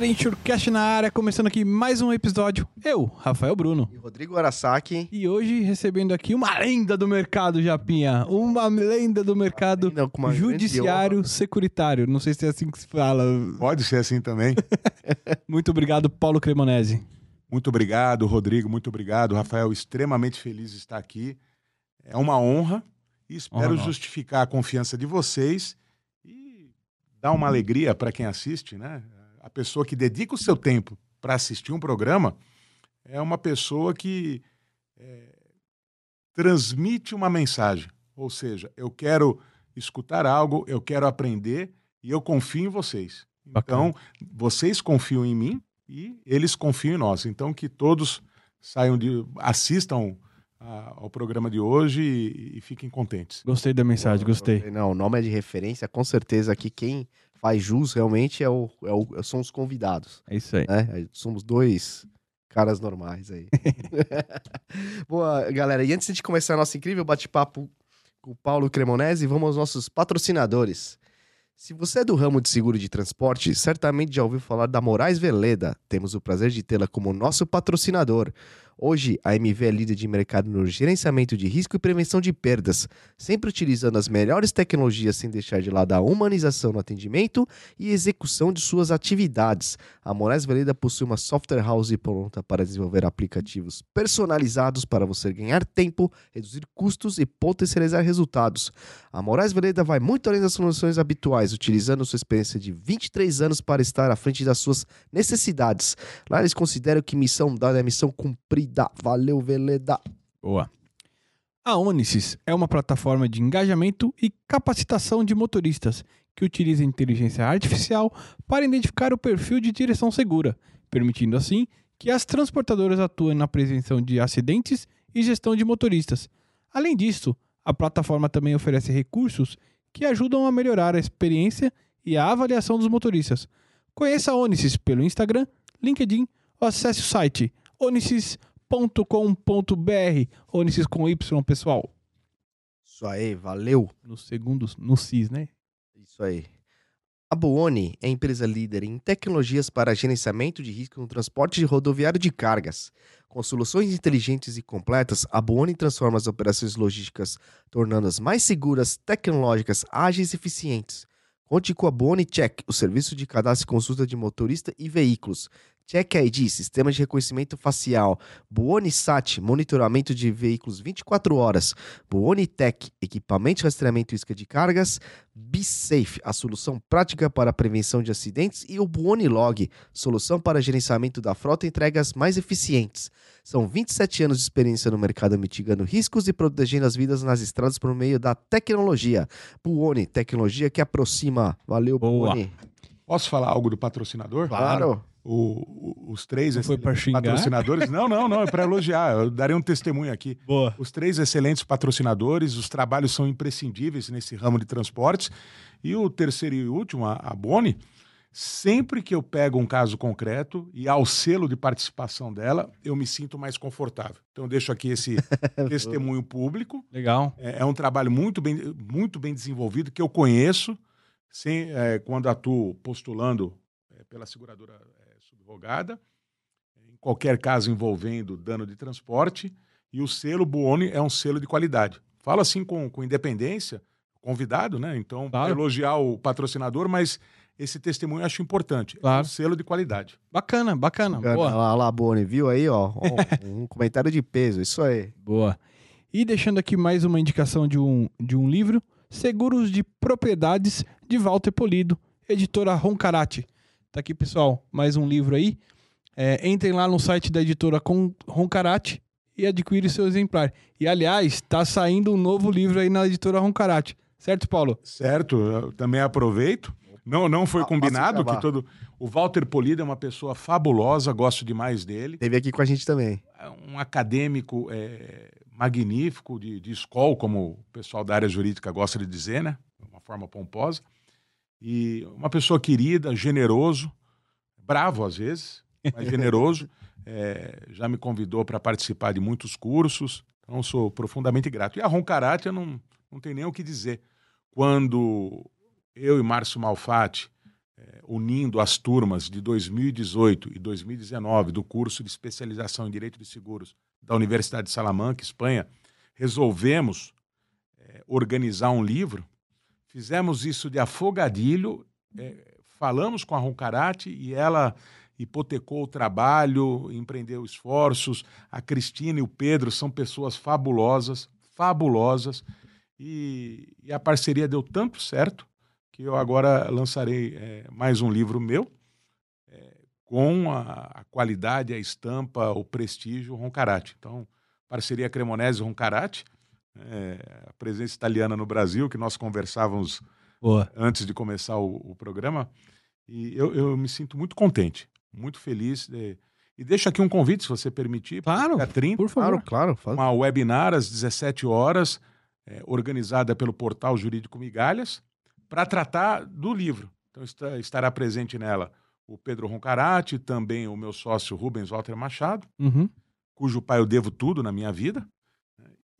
galera, Insurecast na área, começando aqui mais um episódio. Eu, Rafael Bruno. E Rodrigo Arasaki. E hoje recebendo aqui uma lenda do mercado, Japinha. Uma lenda do mercado lenda judiciário securitário. Não sei se é assim que se fala. Pode ser assim também. Muito obrigado, Paulo Cremonese. Muito obrigado, Rodrigo. Muito obrigado, Rafael. Extremamente feliz de estar aqui. É uma honra e espero Honra. justificar a confiança de vocês e dar uma alegria para quem assiste, né? A pessoa que dedica o seu tempo para assistir um programa é uma pessoa que é, transmite uma mensagem. Ou seja, eu quero escutar algo, eu quero aprender e eu confio em vocês. Bacana. Então, vocês confiam em mim e eles confiam em nós. Então, que todos saiam de. assistam ao programa de hoje e, e fiquem contentes. Gostei da mensagem, gostei. Não, o nome é de referência, com certeza aqui quem faz jus realmente é o, é o- são os convidados, É isso aí. né? Somos dois caras normais aí. Boa, galera, e antes de começar nosso incrível bate-papo com o Paulo Cremonese, vamos aos nossos patrocinadores. Se você é do ramo de seguro de transporte, certamente já ouviu falar da Moraes Veleda. Temos o prazer de tê-la como nosso patrocinador. Hoje, a MV é líder de mercado no gerenciamento de risco e prevenção de perdas, sempre utilizando as melhores tecnologias sem deixar de lado a humanização no atendimento e execução de suas atividades. A Moraes Veleda possui uma software house pronta para desenvolver aplicativos personalizados para você ganhar tempo, reduzir custos e potencializar resultados. A Moraes Veleda vai muito além das soluções habituais, utilizando sua experiência de 23 anos para estar à frente das suas necessidades. Lá eles consideram que missão dada é missão cumprida. Valeu, Veleda. Boa. A Onisys é uma plataforma de engajamento e capacitação de motoristas que utiliza inteligência artificial para identificar o perfil de direção segura, permitindo assim que as transportadoras atuem na prevenção de acidentes e gestão de motoristas. Além disso, a plataforma também oferece recursos que ajudam a melhorar a experiência e a avaliação dos motoristas. Conheça a Onisys pelo Instagram, LinkedIn ou acesse o site onisys.com.br. Onisys com Y, pessoal. Isso aí, valeu. No segundo, no CIS, né? Isso aí. A Buoni é a empresa líder em tecnologias para gerenciamento de risco no transporte rodoviário de cargas. Com soluções inteligentes e completas, a Buoni transforma as operações logísticas, tornando-as mais seguras, tecnológicas, ágeis e eficientes. Conte com a Buoni Check, o serviço de cadastro e consulta de motorista e veículos. Check ID, sistema de reconhecimento facial. Buoni Sat, monitoramento de veículos 24 horas. Buoni Tech, equipamento de rastreamento e isca de cargas. BeSafe, a solução prática para a prevenção de acidentes. E o Buoni Log, solução para gerenciamento da frota e entregas mais eficientes. São 27 anos de experiência no mercado mitigando riscos e protegendo as vidas nas estradas por meio da tecnologia. Buoni, tecnologia que aproxima. Valeu, Boa. Buoni. Posso falar algo do patrocinador? Claro. O- os três Não foi patrocinadores. Não, não, não, é para elogiar. Eu darei um testemunho aqui. Boa. Os três excelentes patrocinadores, os trabalhos são imprescindíveis nesse ramo de transportes. E o terceiro e último, a, a Boni, sempre que eu pego um caso concreto e ao selo de participação dela, eu me sinto mais confortável. Então, eu deixo aqui esse testemunho público. Legal. É, é um trabalho muito bem, muito bem desenvolvido que eu conheço sem, é, quando atuo postulando é, pela seguradora é, subrogada, em qualquer caso envolvendo dano de transporte, e o selo Buoni é um selo de qualidade. Falo assim com, com independência, convidado, né? Então, Claro. elogiar o patrocinador, mas esse testemunho eu acho importante. É Claro. um selo de qualidade. Bacana, bacana. Olha Boa. lá, lá, Boni, viu aí, ó? Um comentário de peso, isso aí. Boa. E deixando aqui mais uma indicação de um, de um livro, Seguros de Propriedades, de Walter Polido, editora Roncarate. Tá aqui, pessoal, mais um livro aí. É, entrem lá no site da editora Roncarate e adquire seu exemplar. E, aliás, tá saindo um novo livro aí na editora Roncarate. Certo, Paulo? Certo, eu também aproveito. Não, não foi Ah, combinado que todo. O Walter Polido é uma pessoa fabulosa, gosto demais dele. Teve aqui com a gente também. É um acadêmico é, magnífico de, de escola, como o pessoal da área jurídica gosta de dizer, né? De Uma forma pomposa. E uma pessoa querida, generoso, bravo às vezes, mas generoso. É, já me convidou para participar de muitos cursos, então sou profundamente grato. E a Roncarate eu não, não tenho nem o que dizer. Quando eu e Márcio Malfatti é, unindo as turmas de 2018 e 2019 do curso de especialização em Direito de Seguros da Universidade de Salamanca, Espanha, resolvemos é, organizar um livro. Fizemos isso de afogadilho, é, falamos com a Roncarate e ela hipotecou o trabalho, empreendeu esforços. A Cristina e o Pedro são pessoas fabulosas, fabulosas. E, e a parceria deu tanto certo que eu agora lançarei é, mais um livro meu é, com a, a, qualidade, a estampa, o prestígio Roncarate. Então, parceria Cremonese Roncarate, é, a presença italiana no Brasil, que nós conversávamos Boa. antes de começar o, o programa. E eu, eu, me sinto muito contente, muito feliz. De... E deixo aqui um convite, se você permitir. Claro, dia 30, por favor. Claro, claro. Uma webinar às 17 horas, é, organizada pelo portal Jurídico Migalhas para tratar do livro. Então está, estará presente nela o Pedro Roncarati, também o meu sócio Rubens Walter Machado, uhum. cujo pai eu devo tudo na minha vida,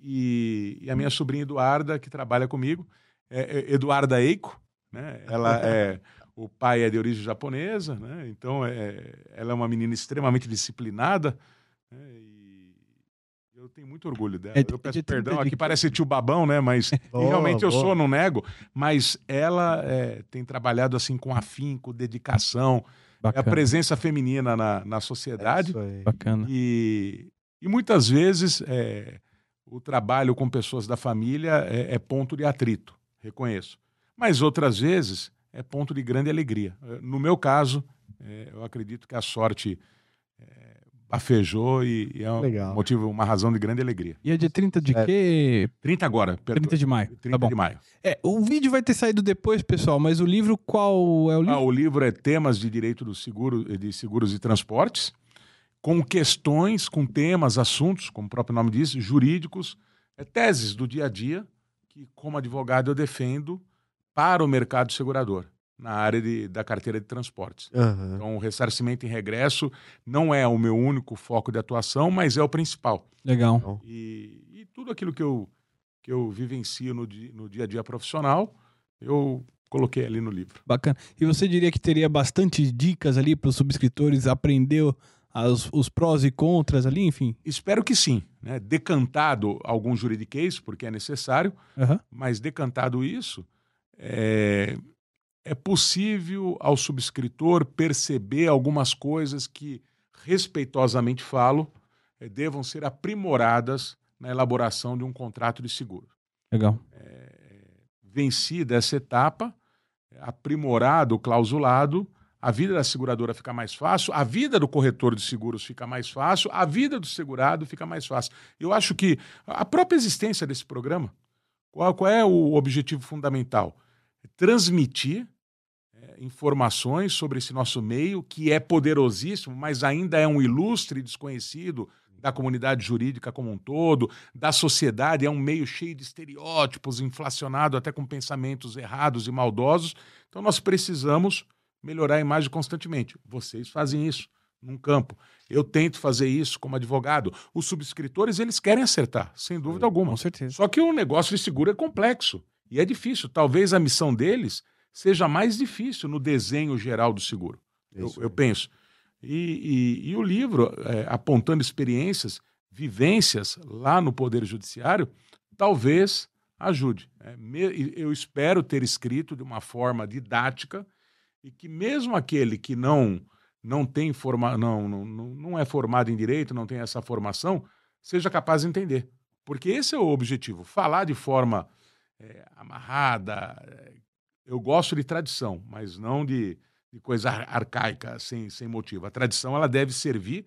e, e a minha sobrinha Eduarda, que trabalha comigo, é, é Eduarda Eiko, né? ela é o pai é de origem japonesa, né? então é, ela é uma menina extremamente disciplinada, né? Eu tenho muito orgulho dela. É, eu peço de perdão, aqui parece tio babão, né? Mas boa, realmente eu sou, não nego. Mas ela é, tem trabalhado assim com afinco, dedicação, é a presença feminina na, na sociedade. É Bacana. E, e muitas vezes é, o trabalho com pessoas da família é, é, ponto de atrito, reconheço. Mas outras vezes é ponto de grande alegria. No meu caso, é, eu acredito que a sorte afejou e, e é um Legal. motivo, uma razão de grande alegria. E é dia 30 de é. quê? 30 agora. 30 de maio. 30 tá de maio. É, o vídeo vai ter saído depois, pessoal, mas o livro, qual é o livro? Ah, o livro é Temas de Direito do Seguro, de Seguros e Transportes, com questões, com temas, assuntos, como o próprio nome diz, jurídicos, é, teses do dia a dia, que como advogado eu defendo para o mercado segurador na área de, da carteira de transportes. Uhum. Então, o ressarcimento em regresso não é o meu único foco de atuação, mas é o principal. Legal. E, e tudo aquilo que eu, que eu vivencio no, di, no dia a dia profissional, eu coloquei ali no livro. Bacana. E você diria que teria bastante dicas ali para os subscritores aprender as, os prós e contras ali, enfim? Espero que sim. Né? Decantado algum juridiquês, porque é necessário, uhum. mas decantado isso, é, é possível ao subscritor perceber algumas coisas que, respeitosamente falo, é, devam ser aprimoradas na elaboração de um contrato de seguro. Legal. É, vencida essa etapa, aprimorado o clausulado, a vida da seguradora fica mais fácil, a vida do corretor de seguros fica mais fácil, a vida do segurado fica mais fácil. Eu acho que a própria existência desse programa, qual, qual é o objetivo fundamental? transmitir é, informações sobre esse nosso meio, que é poderosíssimo, mas ainda é um ilustre desconhecido da comunidade jurídica como um todo, da sociedade, é um meio cheio de estereótipos, inflacionado até com pensamentos errados e maldosos. Então nós precisamos melhorar a imagem constantemente. Vocês fazem isso num campo. Eu tento fazer isso como advogado. Os subscritores, eles querem acertar, sem dúvida alguma. Com certeza. Só que o negócio de seguro é complexo. E é difícil. Talvez a missão deles seja mais difícil no desenho geral do seguro. Eu, eu, penso. E, e, e o livro, é, apontando experiências, vivências lá no Poder Judiciário, talvez ajude. É, me, eu espero ter escrito de uma forma didática e que mesmo aquele que não não tem forma, não, não, não é formado em direito, não tem essa formação, seja capaz de entender. Porque esse é o objetivo, falar de forma é, amarrada. É, eu gosto de tradição, mas não de, de coisa arcaica, sem, sem motivo. A tradição ela deve servir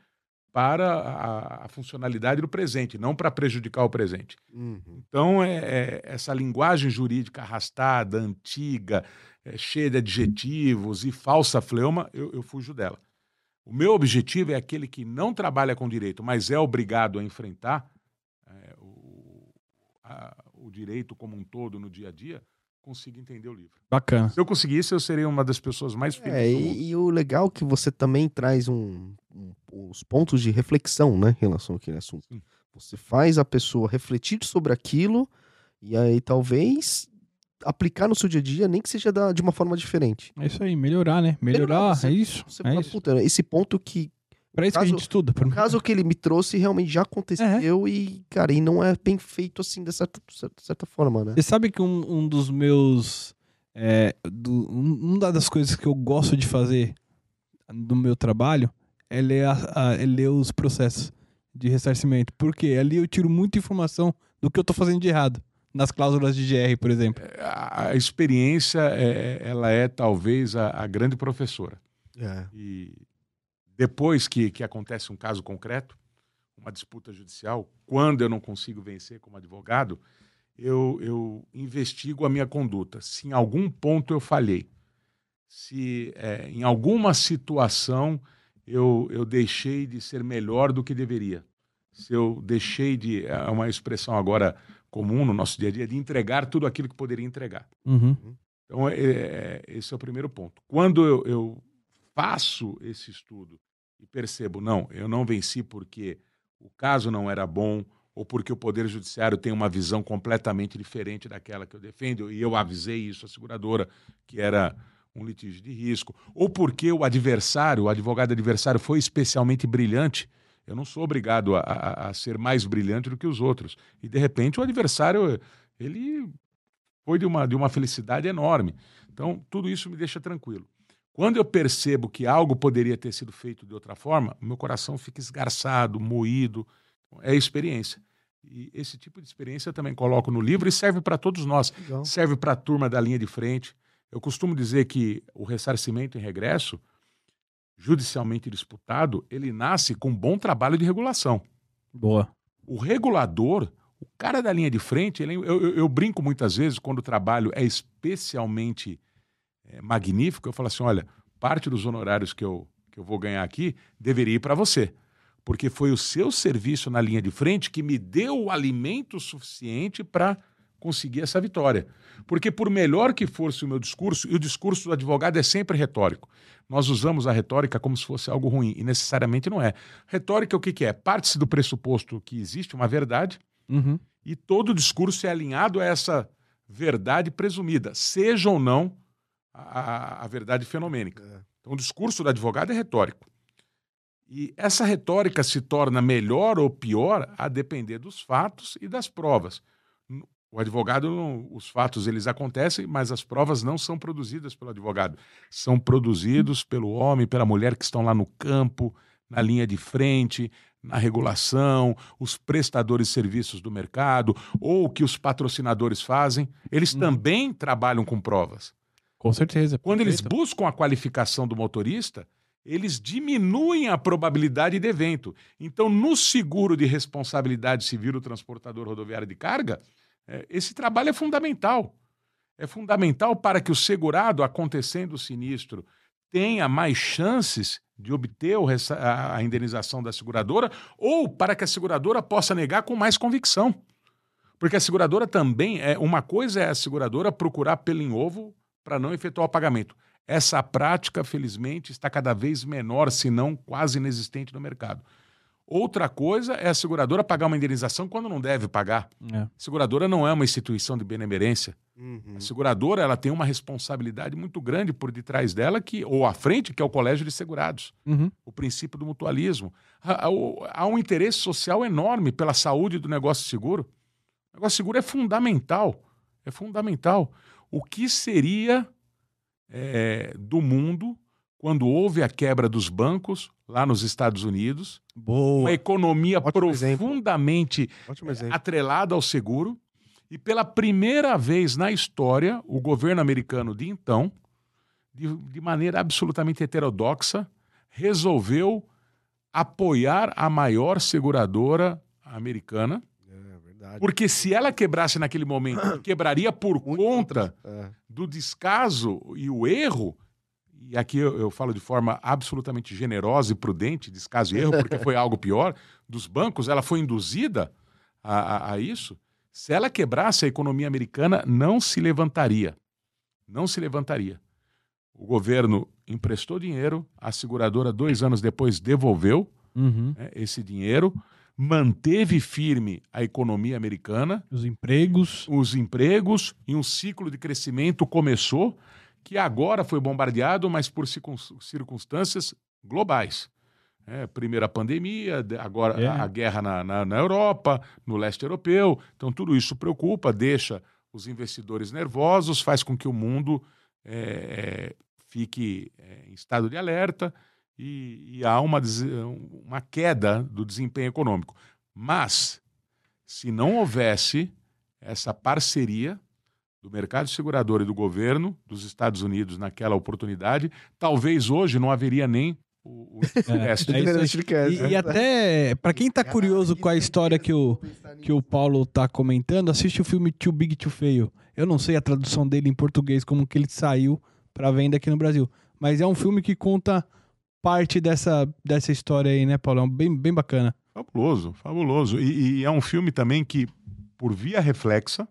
para a, a funcionalidade do presente, não para prejudicar o presente. Uhum. Então, é, é, essa linguagem jurídica arrastada, antiga, é, cheia de adjetivos e falsa fleuma, eu, eu fujo dela. O meu objetivo é aquele que não trabalha com direito, mas é obrigado a enfrentar é, o, a, o direito como um todo no dia a dia, consiga entender o livro. Bacana. Se eu conseguisse, eu seria uma das pessoas mais felizes. É, e, e, o legal é que você também traz um, um, os pontos de reflexão, né, em relação àquele assunto. Sim. Você faz a pessoa refletir sobre aquilo e aí talvez aplicar no seu dia a dia, nem que seja da- de uma forma diferente. É isso aí, melhorar, né? Melhorar, você- é isso. Você é fala, isso. puta, esse ponto que Pra isso que a caso- gente estuda. Pra... o caso que ele me trouxe realmente já aconteceu É. e, cara, e não é bem feito assim, de certa, certa, certa forma, né? Você sabe que um, um dos meus. É, do, um, uma das coisas que eu gosto de fazer no meu trabalho é ler, a- a- é ler os processos de ressarcimento. Porque ali eu tiro muita informação do que eu tô fazendo de errado. Nas cláusulas de GR, por exemplo. A, a experiência, é, ela é talvez a, a grande professora. É. E depois que, que acontece um caso concreto, uma disputa judicial, quando eu não consigo vencer como advogado, eu, eu investigo a minha conduta. Se em algum ponto eu falhei, se é, em alguma situação eu, eu deixei de ser melhor do que deveria, se eu deixei de. É uma expressão agora comum no nosso dia a dia, de entregar tudo aquilo que poderia entregar. Uhum. Então, é, é, esse é o primeiro ponto. Quando eu, eu faço esse estudo e percebo, não, eu não venci porque o caso não era bom ou porque o Poder Judiciário tem uma visão completamente diferente daquela que eu defendo, e eu avisei isso à seguradora, que era um litígio de risco, ou porque o adversário, o advogado adversário foi especialmente brilhante, eu não sou obrigado a, a- a ser mais brilhante do que os outros. E, de repente, o adversário, ele foi de uma, de uma felicidade enorme. Então, tudo isso me deixa tranquilo. Quando eu percebo que algo poderia ter sido feito de outra forma, meu coração fica esgarçado, moído. É experiência. E esse tipo de experiência eu também coloco no livro e serve para todos nós. Legal. Serve para a turma da linha de frente. Eu costumo dizer que o ressarcimento em regresso, judicialmente disputado, ele nasce com um bom trabalho de regulação Boa. o regulador, o cara da linha de frente, ele- eu, eu- eu brinco muitas vezes quando o trabalho é especialmente eh, magnífico, eu falo assim, olha, parte dos honorários que eu, que eu vou ganhar aqui deveria ir para você, porque foi o seu serviço na linha de frente que me deu o alimento suficiente para conseguir essa vitória. Porque por melhor que fosse o meu discurso, e o discurso do advogado é sempre retórico, nós usamos a retórica como se fosse algo ruim, e necessariamente não é. Retórica o que, que é? Parte-se do pressuposto que existe uma verdade Uhum. e todo discurso é alinhado a essa verdade presumida, seja ou não a, a- a verdade fenomênica. É. Então, o discurso do advogado é retórico. E essa retórica se torna melhor ou pior a depender dos fatos e das provas. O advogado, não- os fatos eles acontecem, mas as provas não são produzidas pelo advogado. São produzidos pelo homem, pela mulher que estão lá no campo, na linha de frente, na regulação, os prestadores de serviços do mercado, ou o que os patrocinadores fazem. Eles Uhum. também trabalham com provas. Com certeza. Quando eles Perfeito. buscam a qualificação do motorista, eles diminuem a probabilidade de evento. Então, no seguro de responsabilidade civil do transportador rodoviário de carga, esse trabalho é fundamental. É fundamental para que o segurado, acontecendo o sinistro, tenha mais chances de obter a indenização da seguradora ou para que a seguradora possa negar com mais convicção. Porque a seguradora também é uma coisa é a seguradora procurar pelo em ovo para não efetuar o pagamento. Essa prática, felizmente, está cada vez menor, se não quase inexistente no mercado. Outra coisa é a seguradora pagar uma indenização quando não deve pagar. É. A seguradora não é uma instituição de benemerência. Uhum. A seguradora ela tem uma responsabilidade muito grande por detrás dela, que, ou à frente, que é o colégio de segurados Uhum. o princípio do mutualismo. Há, há um interesse social enorme pela saúde do negócio seguro. O negócio seguro é fundamental. É fundamental. O que seria é, do mundo quando houve a quebra dos bancos lá nos Estados Unidos? Boa. Uma economia Ótimo profundamente Ótimo exemplo. atrelada ao seguro. E pela primeira vez na história, o governo americano de então, de, de maneira absolutamente heterodoxa, resolveu apoiar a maior seguradora americana, É verdade. porque se ela quebrasse naquele momento, quebraria por Muito conta É. do descaso e o erro, e aqui eu, eu falo de forma absolutamente generosa e prudente, descaso e erro, porque foi algo pior, dos bancos, ela foi induzida a, a- a isso. Se ela quebrasse, a economia americana não se levantaria. Não se levantaria. O governo emprestou dinheiro, a seguradora, dois anos depois, devolveu Uhum. né, esse dinheiro, manteve firme a economia americana, Os empregos. os empregos e um ciclo de crescimento começou que agora foi bombardeado, mas por circun- circunstâncias globais. É, primeiro a pandemia, de- agora É. a, a guerra na, na- na Europa, no leste europeu. Então, tudo isso preocupa, deixa os investidores nervosos, faz com que o mundo é, fique é, em estado de alerta e, e há uma, uma queda do desempenho econômico. Mas, se não houvesse essa parceria do mercado segurador e do governo dos Estados Unidos naquela oportunidade, talvez hoje não haveria nem o, o. É. Esquece. E, e até, pra quem tá curioso com a história que o, que o Paulo tá comentando, assiste o filme Too Big to Fail. Eu não sei a tradução dele em português, como que ele saiu pra venda aqui no Brasil. Mas é um filme que conta parte dessa, dessa história aí, né, Paulo? É um bem, bem bacana. Fabuloso, fabuloso. E, e é um filme também que, por via reflexa,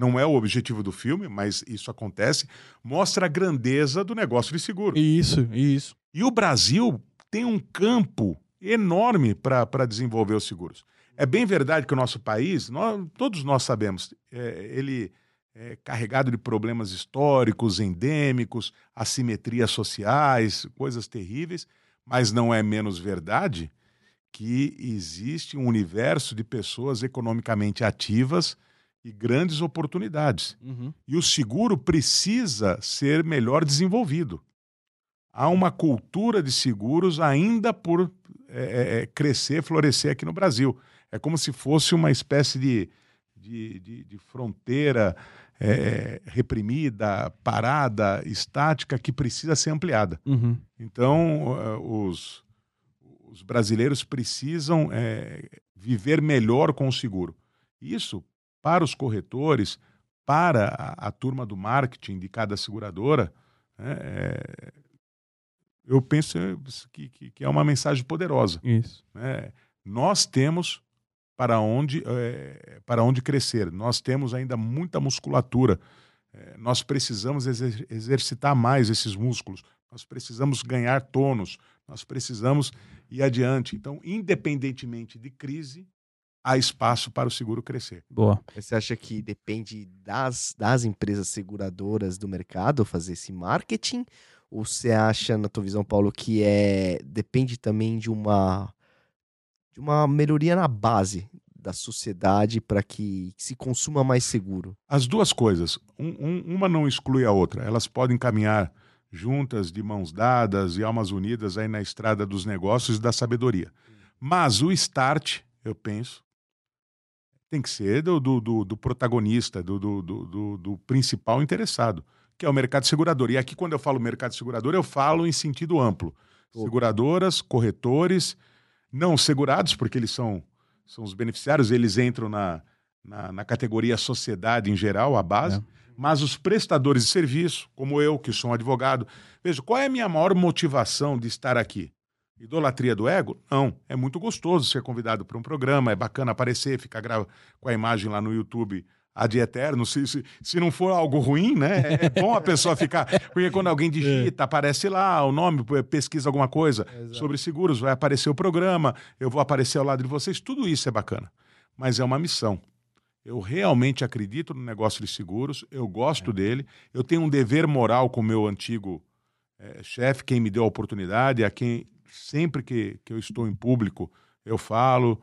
não é o objetivo do filme, mas isso acontece, mostra a grandeza do negócio de seguro. Isso, isso. E o Brasil tem um campo enorme para desenvolver os seguros. É bem verdade que o nosso país, nós- todos nós sabemos, é, ele é carregado de problemas históricos, endêmicos, assimetrias sociais, coisas terríveis, mas não é menos verdade que existe um universo de pessoas economicamente ativas e grandes oportunidades. Uhum. E o seguro precisa ser melhor desenvolvido. Há uma cultura de seguros ainda por é, é, crescer, florescer aqui no Brasil. É como se fosse uma espécie de, de, de- de fronteira é, reprimida, parada, estática, que precisa ser ampliada. Uhum. Então, eh, os, os brasileiros precisam viver melhor com o seguro. Isso, para os corretores, para a, a turma do marketing de cada seguradora, né, eh, eu penso que, que- que é uma mensagem poderosa Isso. né? Nós temos para onde, eh, para onde crescer. Nós temos ainda muita musculatura. Eh, nós precisamos exer- exercitar mais esses músculos. Nós precisamos ganhar tônus. Nós precisamos ir adiante. Então, independentemente de crise, há espaço para o seguro crescer. Boa. Você acha que depende das, das empresas seguradoras do mercado fazer esse marketing? Ou você acha, na tua visão, Paulo, que é depende também de uma de uma melhoria na base da sociedade para que se consuma mais seguro? As duas coisas, um- um- uma não exclui a outra. Elas podem caminhar juntas, de mãos dadas e almas unidas aí na estrada dos negócios e da sabedoria. Mas o start, eu penso, tem que ser do, do, do- do protagonista, do, do, do, do- principal interessado, que é o mercado segurador. E aqui, quando eu falo mercado segurador, eu falo em sentido amplo. Seguradoras, corretores, não segurados, porque eles são, são os beneficiários, eles entram na, na, na categoria sociedade em geral, a base, É. mas os prestadores de serviço, como eu, que sou um advogado. Veja, qual é a minha maior motivação de estar aqui? Idolatria do ego? Não. É muito gostoso ser convidado para um programa, é bacana aparecer, ficar com a imagem lá no YouTube ad eterno. Se, se, se não for algo ruim, né? É bom a pessoa ficar. Porque quando alguém digita, aparece lá o nome, pesquisa alguma coisa sobre seguros, vai aparecer o programa, eu vou aparecer ao lado de vocês, tudo isso é bacana. Mas é uma missão. Eu realmente acredito no negócio de seguros, eu gosto dele, eu tenho um dever moral com o meu antigo eh, chefe, quem me deu a oportunidade, a quem sempre que, que eu estou em público eu falo,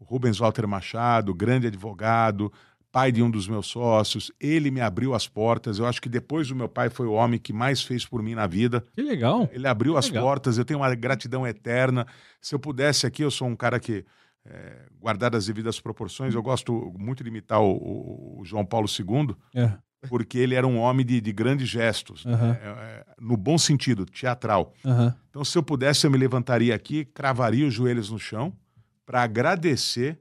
Rubens Walter Machado, grande advogado, pai de um dos meus sócios, ele me abriu as portas. Eu acho que depois do meu pai foi o homem que mais fez por mim na vida. Que legal. Ele abriu as Legal. portas, eu tenho uma gratidão eterna. Se eu pudesse aqui, eu sou um cara que, é, guardado as devidas proporções, eu gosto muito de imitar o, o- o João Paulo II, É. porque ele era um homem de, de grandes gestos, né? Aham. É, é, no bom sentido, teatral. Aham. Então, se eu pudesse, eu me levantaria aqui, cravaria os joelhos no chão para agradecer.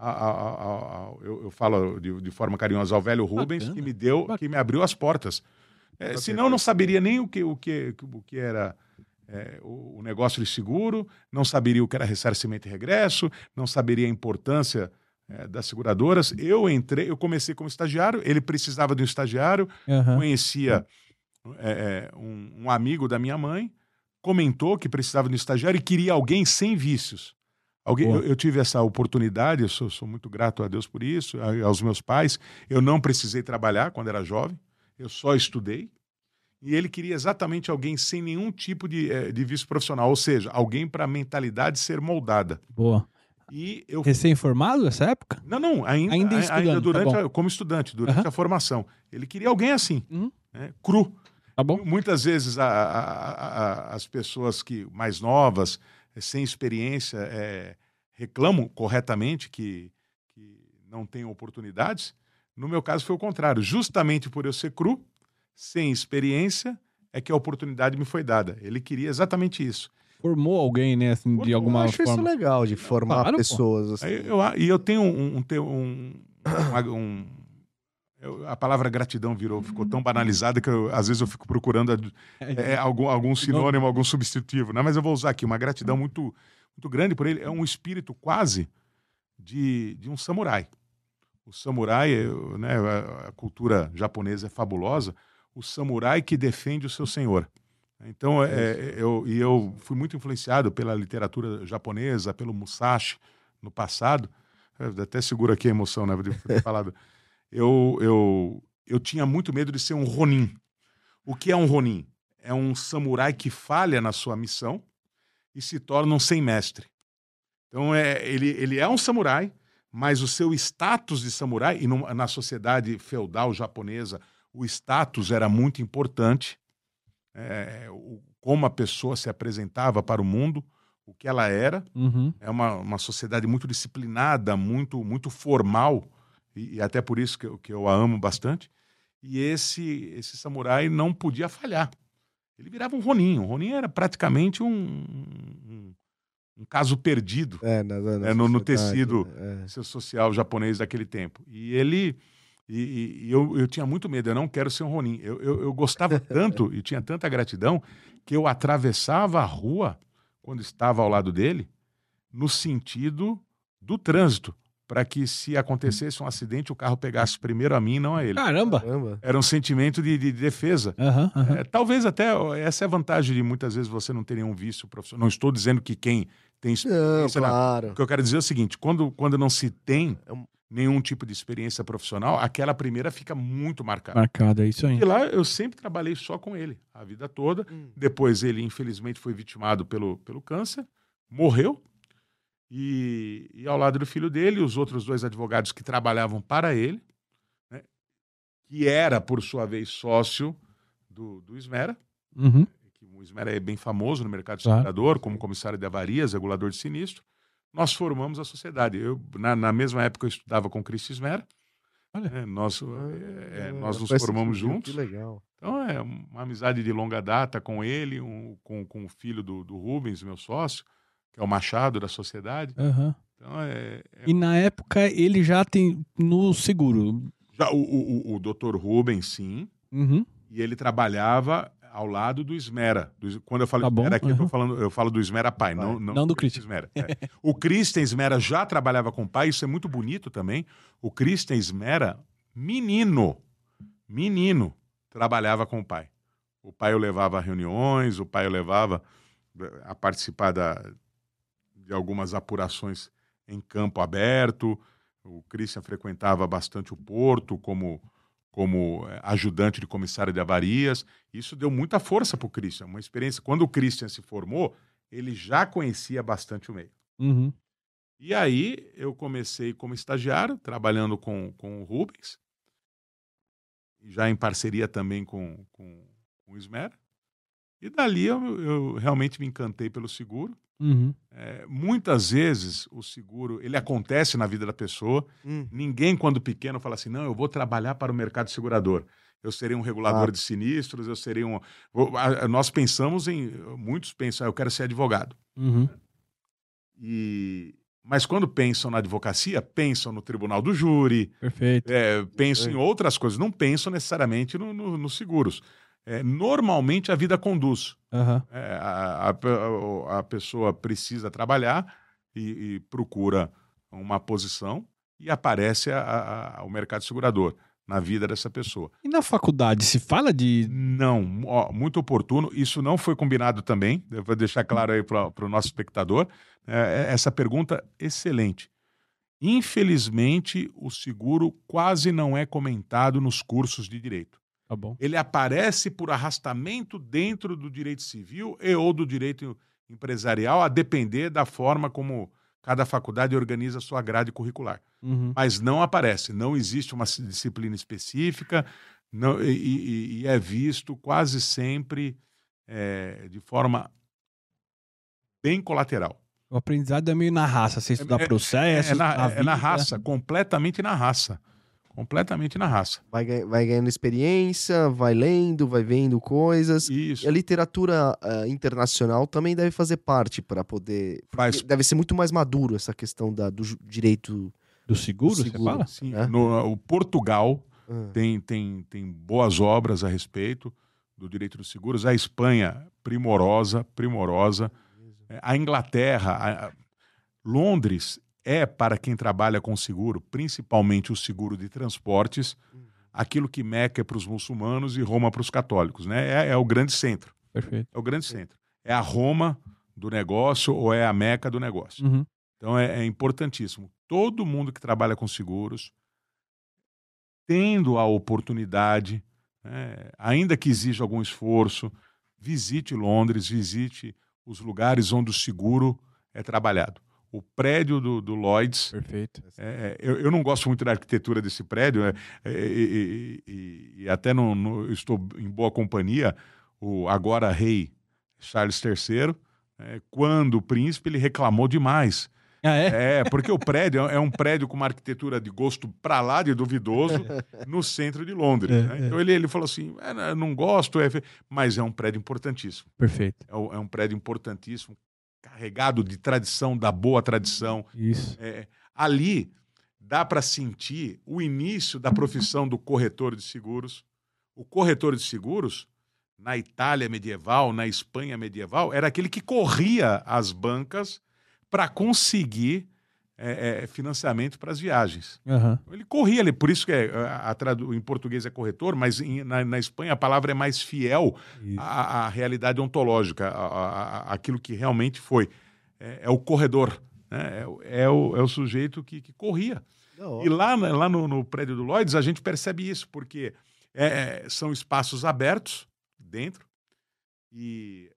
A- a- a- a- eu, eu falo de, de forma carinhosa ao velho Rubens, Bacana. que me deu, Bacana. que me abriu as portas. É, senão, eu não saberia nem o que, o que, o que era é, o, o negócio de seguro, não saberia o que era ressarcimento e regresso, não saberia a importância é, das seguradoras. Eu entrei, eu comecei como estagiário, ele precisava de um estagiário, Aham. conhecia é, é, um, um amigo da minha mãe, comentou que precisava de um estagiário e queria alguém sem vícios. Alguém, eu, eu tive essa oportunidade, eu sou, sou muito grato a Deus por isso, a- aos meus pais. Eu não precisei trabalhar quando era jovem, eu só estudei. E ele queria exatamente alguém sem nenhum tipo de, eh, de vício profissional, ou seja, alguém para a mentalidade ser moldada. Boa. E eu Recém-formado nessa época? não, não, ainda, Ainda ainda tá durante bom. a- como estudante, durante Aham. a formação. Ele queria alguém assim, Uhum. né, cru. Tá bom? Muitas vezes a- a- as pessoas que mais novas, eh, sem experiência, eh, reclamam corretamente que, que não têm oportunidades. No meu caso foi o contrário. Justamente por eu ser cru, sem experiência, é que a oportunidade me foi dada. Ele queria exatamente isso. Formou alguém, né, assim, de Formou, Eu alguma acho isso forma. legal de formar Claro, pessoas. assim. Aí eu, e eu tenho um. um, um- um- eu- a palavra gratidão virou, ficou tão banalizada que eu, às vezes eu fico procurando a- é, algum, algum sinônimo, algum substitutivo. Né? Mas eu vou usar aqui uma gratidão muito, muito grande por ele. É um espírito quase de, de um samurai. O samurai, eu- né, a, a cultura japonesa é fabulosa. O samurai que defende o seu senhor. Então, é, é, eu, e eu fui muito influenciado pela literatura japonesa, pelo Musashi no passado. Eu até seguro aqui a emoção, né? De ter falado. Eu, eu, eu tinha muito medo de ser um Ronin. O que é um Ronin? É um samurai que falha na sua missão e se torna um sem-mestre. Então, é, ele, ele é um samurai, mas o seu status de samurai, e num- na sociedade feudal japonesa, o status era muito importante. É, o- como a pessoa se apresentava para o mundo, o que ela era. Uhum. É uma, uma sociedade muito disciplinada, muito, muito formal, e, e até por isso que eu, que eu a amo bastante. E esse, esse samurai não podia falhar. Ele virava um Ronin. O Ronin era praticamente um, um, um caso perdido É, na, na É, no- no tecido. né? É. social japonês daquele tempo. E ele. E, e- eu, eu tinha muito medo, eu não quero ser um Ronin. Eu, eu, eu gostava tanto e tinha tanta gratidão que eu atravessava a rua quando estava ao lado dele no sentido do trânsito, para que se acontecesse um acidente, o carro pegasse primeiro a mim e não a ele. Caramba! Caramba. Era um sentimento de, de defesa. Aham, aham. É, talvez até essa é a vantagem de muitas vezes você não ter nenhum vício profissional. Não estou dizendo que quem tem Não, experiência na- claro. o que eu quero dizer é o seguinte: quando, quando não se tem É um- nenhum tipo de experiência profissional, aquela primeira fica muito marcada. Marcado, é isso aí. E lá eu sempre trabalhei só com ele, a vida toda. Hum. Depois ele, infelizmente, foi vitimado pelo, pelo câncer, morreu. E, e ao lado do filho dele, os outros dois advogados que trabalhavam para ele, né, que era, por sua vez, sócio do, do Esmera, Uhum. que o Esmera é bem famoso no mercado Claro. segurador, como comissário de avarias, regulador de sinistro, nós formamos a sociedade. Eu, na, na mesma época, eu estudava com o Cristo Esmera. Olha. né, nós, é, nós nos formamos juntos. Que legal. Então, é uma amizade de longa data com ele, um- com, com o filho do, do Rubens, meu sócio, que é o Machado da sociedade. Aham. Então, é, é- E na época ele já tem no seguro. já, o, o, o, o doutor Rubens, sim, Uhum. e ele trabalhava ao lado do Esmera. Do- quando eu falo Tá bom, Esmera aqui, eu, tô uhum. falando, eu falo do Esmera pai, Pai. não, não, Não do Christian Esmera. É. o Christian Esmera já trabalhava com o pai, isso é muito bonito também. O Christian Esmera, menino, menino, trabalhava com o pai. O pai o levava a reuniões, o pai o levava eh, a participar da, de algumas apurações em campo aberto. O Christian frequentava bastante o porto como, como eh, ajudante de comissário de avarias. Isso deu muita força para o Christian, uma experiência. Quando o Christian se formou, ele já conhecia bastante o meio. Uhum. E aí eu comecei como estagiário, trabalhando com, com o Rubens, já em parceria também com, com, com o Esmera. E dali eu, eu realmente me encantei pelo seguro. Uhum. É, muitas vezes o seguro ele acontece na vida da pessoa. Hum. Ninguém, quando pequeno, fala assim: não, eu vou trabalhar para o mercado segurador. Eu serei um regulador Ah. de sinistros, eu serei um. Nós pensamos em. Muitos pensam, ah, eu quero ser advogado. Uhum. E, mas quando pensam na advocacia, pensam no tribunal do júri, Perfeito. é, pensam É. em outras coisas, não pensam necessariamente no- no- nos seguros. É, normalmente a vida conduz. Aham. É, a, a- a- pessoa precisa trabalhar e, e procura uma posição e aparece a- o mercado segurador. na vida dessa pessoa. E na faculdade, se fala de. Não, ó, muito oportuno. Isso não foi combinado também. Eu vou deixar claro aí para o nosso espectador. É, essa pergunta excelente. Infelizmente, o seguro quase não é comentado nos cursos de direito. Tá. Ele aparece por arrastamento dentro do direito civil e ou do direito empresarial, a depender da forma como cada faculdade organiza a sua grade curricular. Uhum. Mas não aparece, não existe uma disciplina específica não, e, e- e é visto quase sempre é, de forma bem colateral. O aprendizado é meio na raça, você estudar É- processos. É na, a é na vida. raça, completamente na raça. Completamente na raça. Vai, vai ganhando experiência, vai lendo, vai vendo coisas. Isso. E a literatura ah, internacional também deve fazer parte para poder. Faz- Deve ser muito mais maduro essa questão da, do direito. Do seguro, Do você seguro. fala? Sim, É? no, o Portugal Ah, tem, tem, tem boas obras a respeito do direito dos seguros. A Espanha, primorosa, primorosa. A Inglaterra, a- a- Londres é para quem trabalha com seguro, principalmente o seguro de transportes, aquilo que Meca é para os muçulmanos e Roma para os católicos. Né? É, é o grande centro. Perfeito. É o grande centro. É a Roma do negócio ou é a Meca do negócio. Uhum. Então é, é importantíssimo. Todo mundo que trabalha com seguros, tendo a oportunidade, né, ainda que exija algum esforço, visite Londres, visite os lugares onde o seguro é trabalhado. O prédio do, do Lloyds, Perfeito. é, eu, eu não gosto muito da arquitetura desse prédio, é, é, e, e- e- até não, estou em boa companhia, o agora rei Charles III, é, quando o príncipe ele reclamou demais. Ah, é? É, porque o prédio é um prédio com uma arquitetura de gosto pra lá de duvidoso no centro de Londres. É, né? é. Então ele, ele falou assim: "É, não gosto, é fe-", mas é um prédio importantíssimo. Perfeito. É é um prédio importantíssimo, carregado de tradição, da boa tradição. Isso. É, ali dá para sentir o início da profissão do corretor de seguros. O corretor de seguros, na Itália medieval, na Espanha medieval, era aquele que corria as bancas para conseguir é, é, financiamento para as viagens. Aham. Ele corria ali, por isso que é, a, a em português é corretor, mas em- na, na Espanha a palavra é mais fiel à, à realidade ontológica, à- à- àquilo que realmente foi. É, é o corredor, né? é, o- é o, é o sujeito que, que corria. hora. E lá, lá no, no prédio do Lloyds a gente percebe isso, porque é, é, são espaços abertos dentro e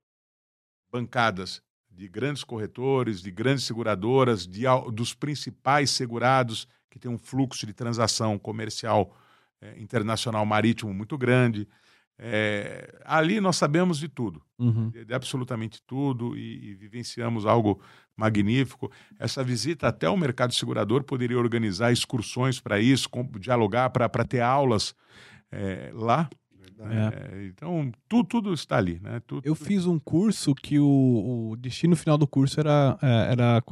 bancadas de grandes corretores, de grandes seguradoras, de, dos principais segurados que tem um fluxo de transação comercial é, internacional marítimo muito grande. É, ali nós sabemos de tudo Uhum. de, de absolutamente tudo e, e vivenciamos algo magnífico. Essa visita até o mercado segurador poderia organizar excursões para isso, com- dialogar para ter aulas é, lá. É, então, tu, tudo está ali. Né? Tu- Eu fiz um curso que o, o destino final do curso era, é, era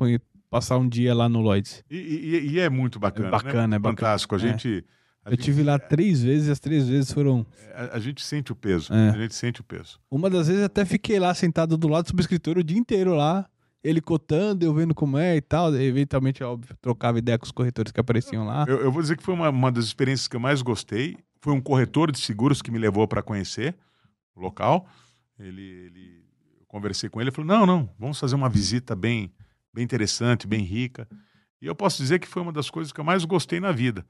passar um dia lá no Lloyds. E, e- e é muito bacana. É bacana, né? é bacana. Fantástico. A É. gente. A Eu gente, tive lá três vezes e as três vezes foram. a, a gente sente o peso. É. A gente sente o peso. Uma das vezes até fiquei lá sentado do lado do subscritor o dia inteiro lá, ele cotando, eu vendo como é e tal. Eventualmente, óbvio, trocava ideia com os corretores que apareciam lá. Eu, eu vou dizer que foi uma, uma das experiências que eu mais gostei. Foi um corretor de seguros que me levou para conhecer o local. Ele, ele, eu conversei com ele, ele falou: não, não, vamos fazer uma visita bem, bem interessante, bem rica. E eu posso dizer que foi uma das coisas que eu mais gostei na vida.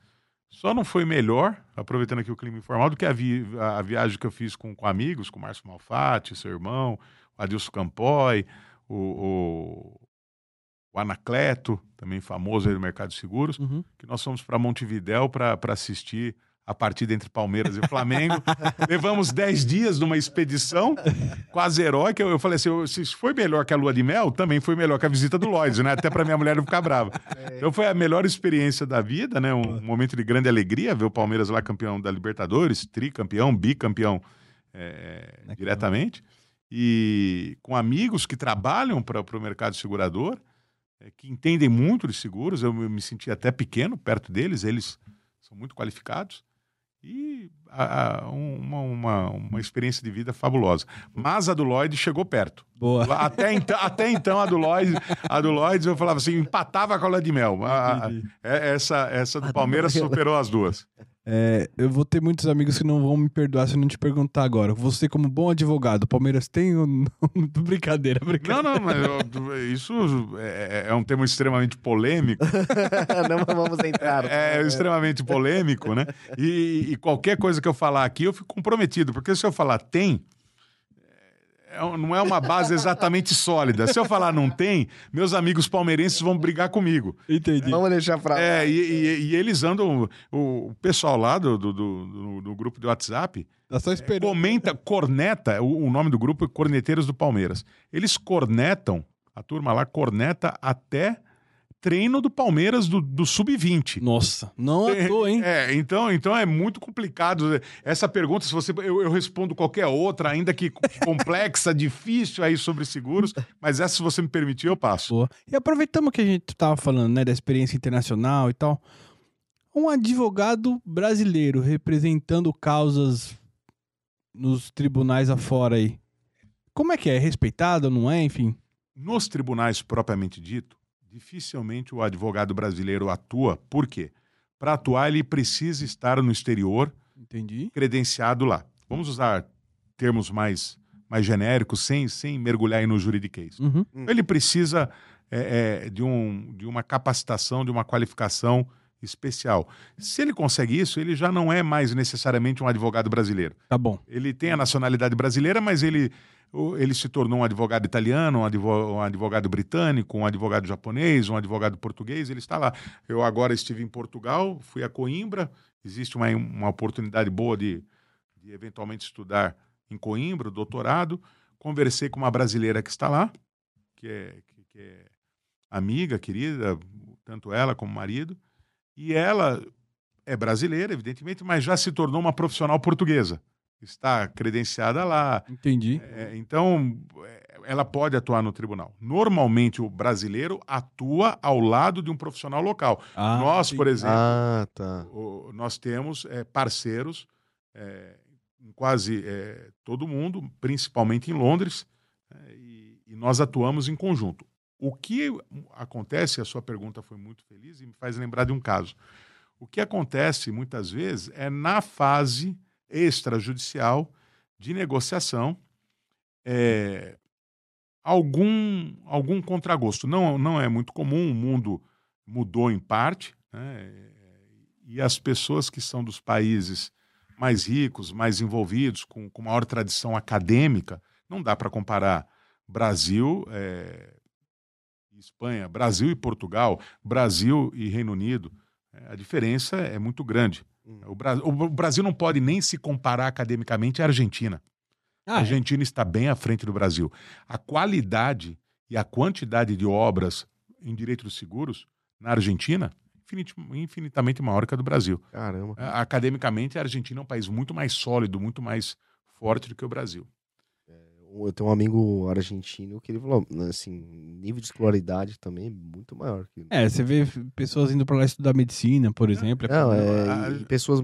Só não foi melhor, aproveitando aqui o clima informal, do que a, vi- a- viagem que eu fiz com, com amigos, com o Márcio Malfatti, seu irmão, o Adilson Campoy, o, o, o Anacleto, também famoso aí do mercado de seguros Uhum. que nós fomos para Montevidéu para assistir a partida entre Palmeiras e Flamengo. Levamos 10 dias numa expedição quase heróica. Eu, eu falei assim: se foi melhor que a lua de mel, também foi melhor que a visita do Lloyd, né? Até para minha mulher não ficar brava. Então foi a melhor experiência da vida, né? Um, momento de grande alegria ver o Palmeiras lá campeão da Libertadores, tricampeão, bicampeão é, diretamente. E com amigos que trabalham para o mercado segurador é, que entendem muito de seguros. Eu me senti até pequeno perto deles, eles são muito qualificados. E a- a- um- uma, uma, uma experiência de vida fabulosa. Mas a do Lloyd chegou perto. Boa. Até então, até então a do Lloyd, a do Lloyd eu falava assim, empatava com a lua de mel. A- é- essa, essa do Palmeiras superou as duas. É, eu vou ter muitos amigos que não vão me perdoar se eu não te perguntar agora. Você, como bom advogado, Palmeiras tem ou não? brincadeira, brincadeira. Não, não, mas eu- isso é, é um tema extremamente polêmico. não vamos entrar. É, extremamente polêmico, né? E, e qualquer coisa que eu falar aqui, eu fico comprometido, porque se eu falar tem, é, não é uma base exatamente sólida. Se eu falar não tem, meus amigos palmeirenses vão brigar comigo. Entendi. Vamos deixar pra lá. É, e, e- e eles andam, o, o pessoal lá do, do, do- do- grupo de WhatsApp Tá só esperando. comenta, corneta, o, o nome do grupo é Corneteiros do Palmeiras. Eles cornetam, a turma lá corneta até treino do Palmeiras do, do Sub-20. Nossa, não à toa, hein? É, então, então é muito complicado. Essa pergunta, se você. Eu, eu respondo qualquer outra, ainda que complexa, difícil aí sobre seguros, mas essa, se você me permitir, eu passo. Boa. E aproveitamos que a gente tava falando, né, da experiência internacional e tal. Um advogado brasileiro representando causas nos tribunais afora aí. Como é que é? É respeitado ou não é? Enfim. Nos tribunais propriamente dito, dificilmente o advogado brasileiro atua. Por quê? Para atuar, ele precisa estar no exterior, Entendi. credenciado lá. Vamos usar termos mais, mais genéricos, sem, sem mergulhar aí no juridiquês. Uhum. Ele precisa é, é, de, um, de uma capacitação, de uma qualificação especial. Se ele consegue isso, ele já não é mais necessariamente um advogado brasileiro. Tá bom. Ele tem a nacionalidade brasileira, mas ele, ele se tornou um advogado italiano, um advo- um advogado britânico, um advogado japonês, um advogado português, ele está lá. Eu agora estive em Portugal, fui a Coimbra, existe uma, uma oportunidade boa de, de eventualmente estudar em Coimbra, doutorado. Conversei com uma brasileira que está lá, que é, que, que é amiga, querida, tanto ela como o marido, e ela é brasileira, evidentemente, mas já se tornou uma profissional portuguesa. Está credenciada lá. Entendi. É, então, é, ela pode atuar no tribunal. Normalmente, o brasileiro atua ao lado de um profissional local. Ah, Nós, por exemplo, Ah, tá. o- nós temos é, parceiros é, em quase é, todo mundo, principalmente em Londres, é, e, e nós atuamos em conjunto. O que acontece, a sua pergunta foi muito feliz e me faz lembrar de um caso. O que acontece muitas vezes é na fase extrajudicial de negociação é, algum, algum contragosto. Não, não é muito comum, o mundo mudou em parte, né? e as pessoas que são dos países mais ricos, mais envolvidos, com, com maior tradição acadêmica, não dá para comparar Brasil é, Espanha, Brasil e Portugal, Brasil e Reino Unido. É, a diferença é muito grande. Hum. O, Bra- o Brasil não pode nem se comparar academicamente à Argentina. A Ah, é? Argentina está bem à frente do Brasil. A qualidade e a quantidade de obras em direito dos seguros na Argentina infinit- infinitamente maior que a do Brasil. Caramba. A- Academicamente, a Argentina é um país muito mais sólido, muito mais forte do que o Brasil. Eu tenho um amigo argentino que ele falou, assim, nível de escolaridade também é muito maior. Que... É, você vê pessoas indo pra lá estudar medicina, por exemplo. é Não, é, e pessoas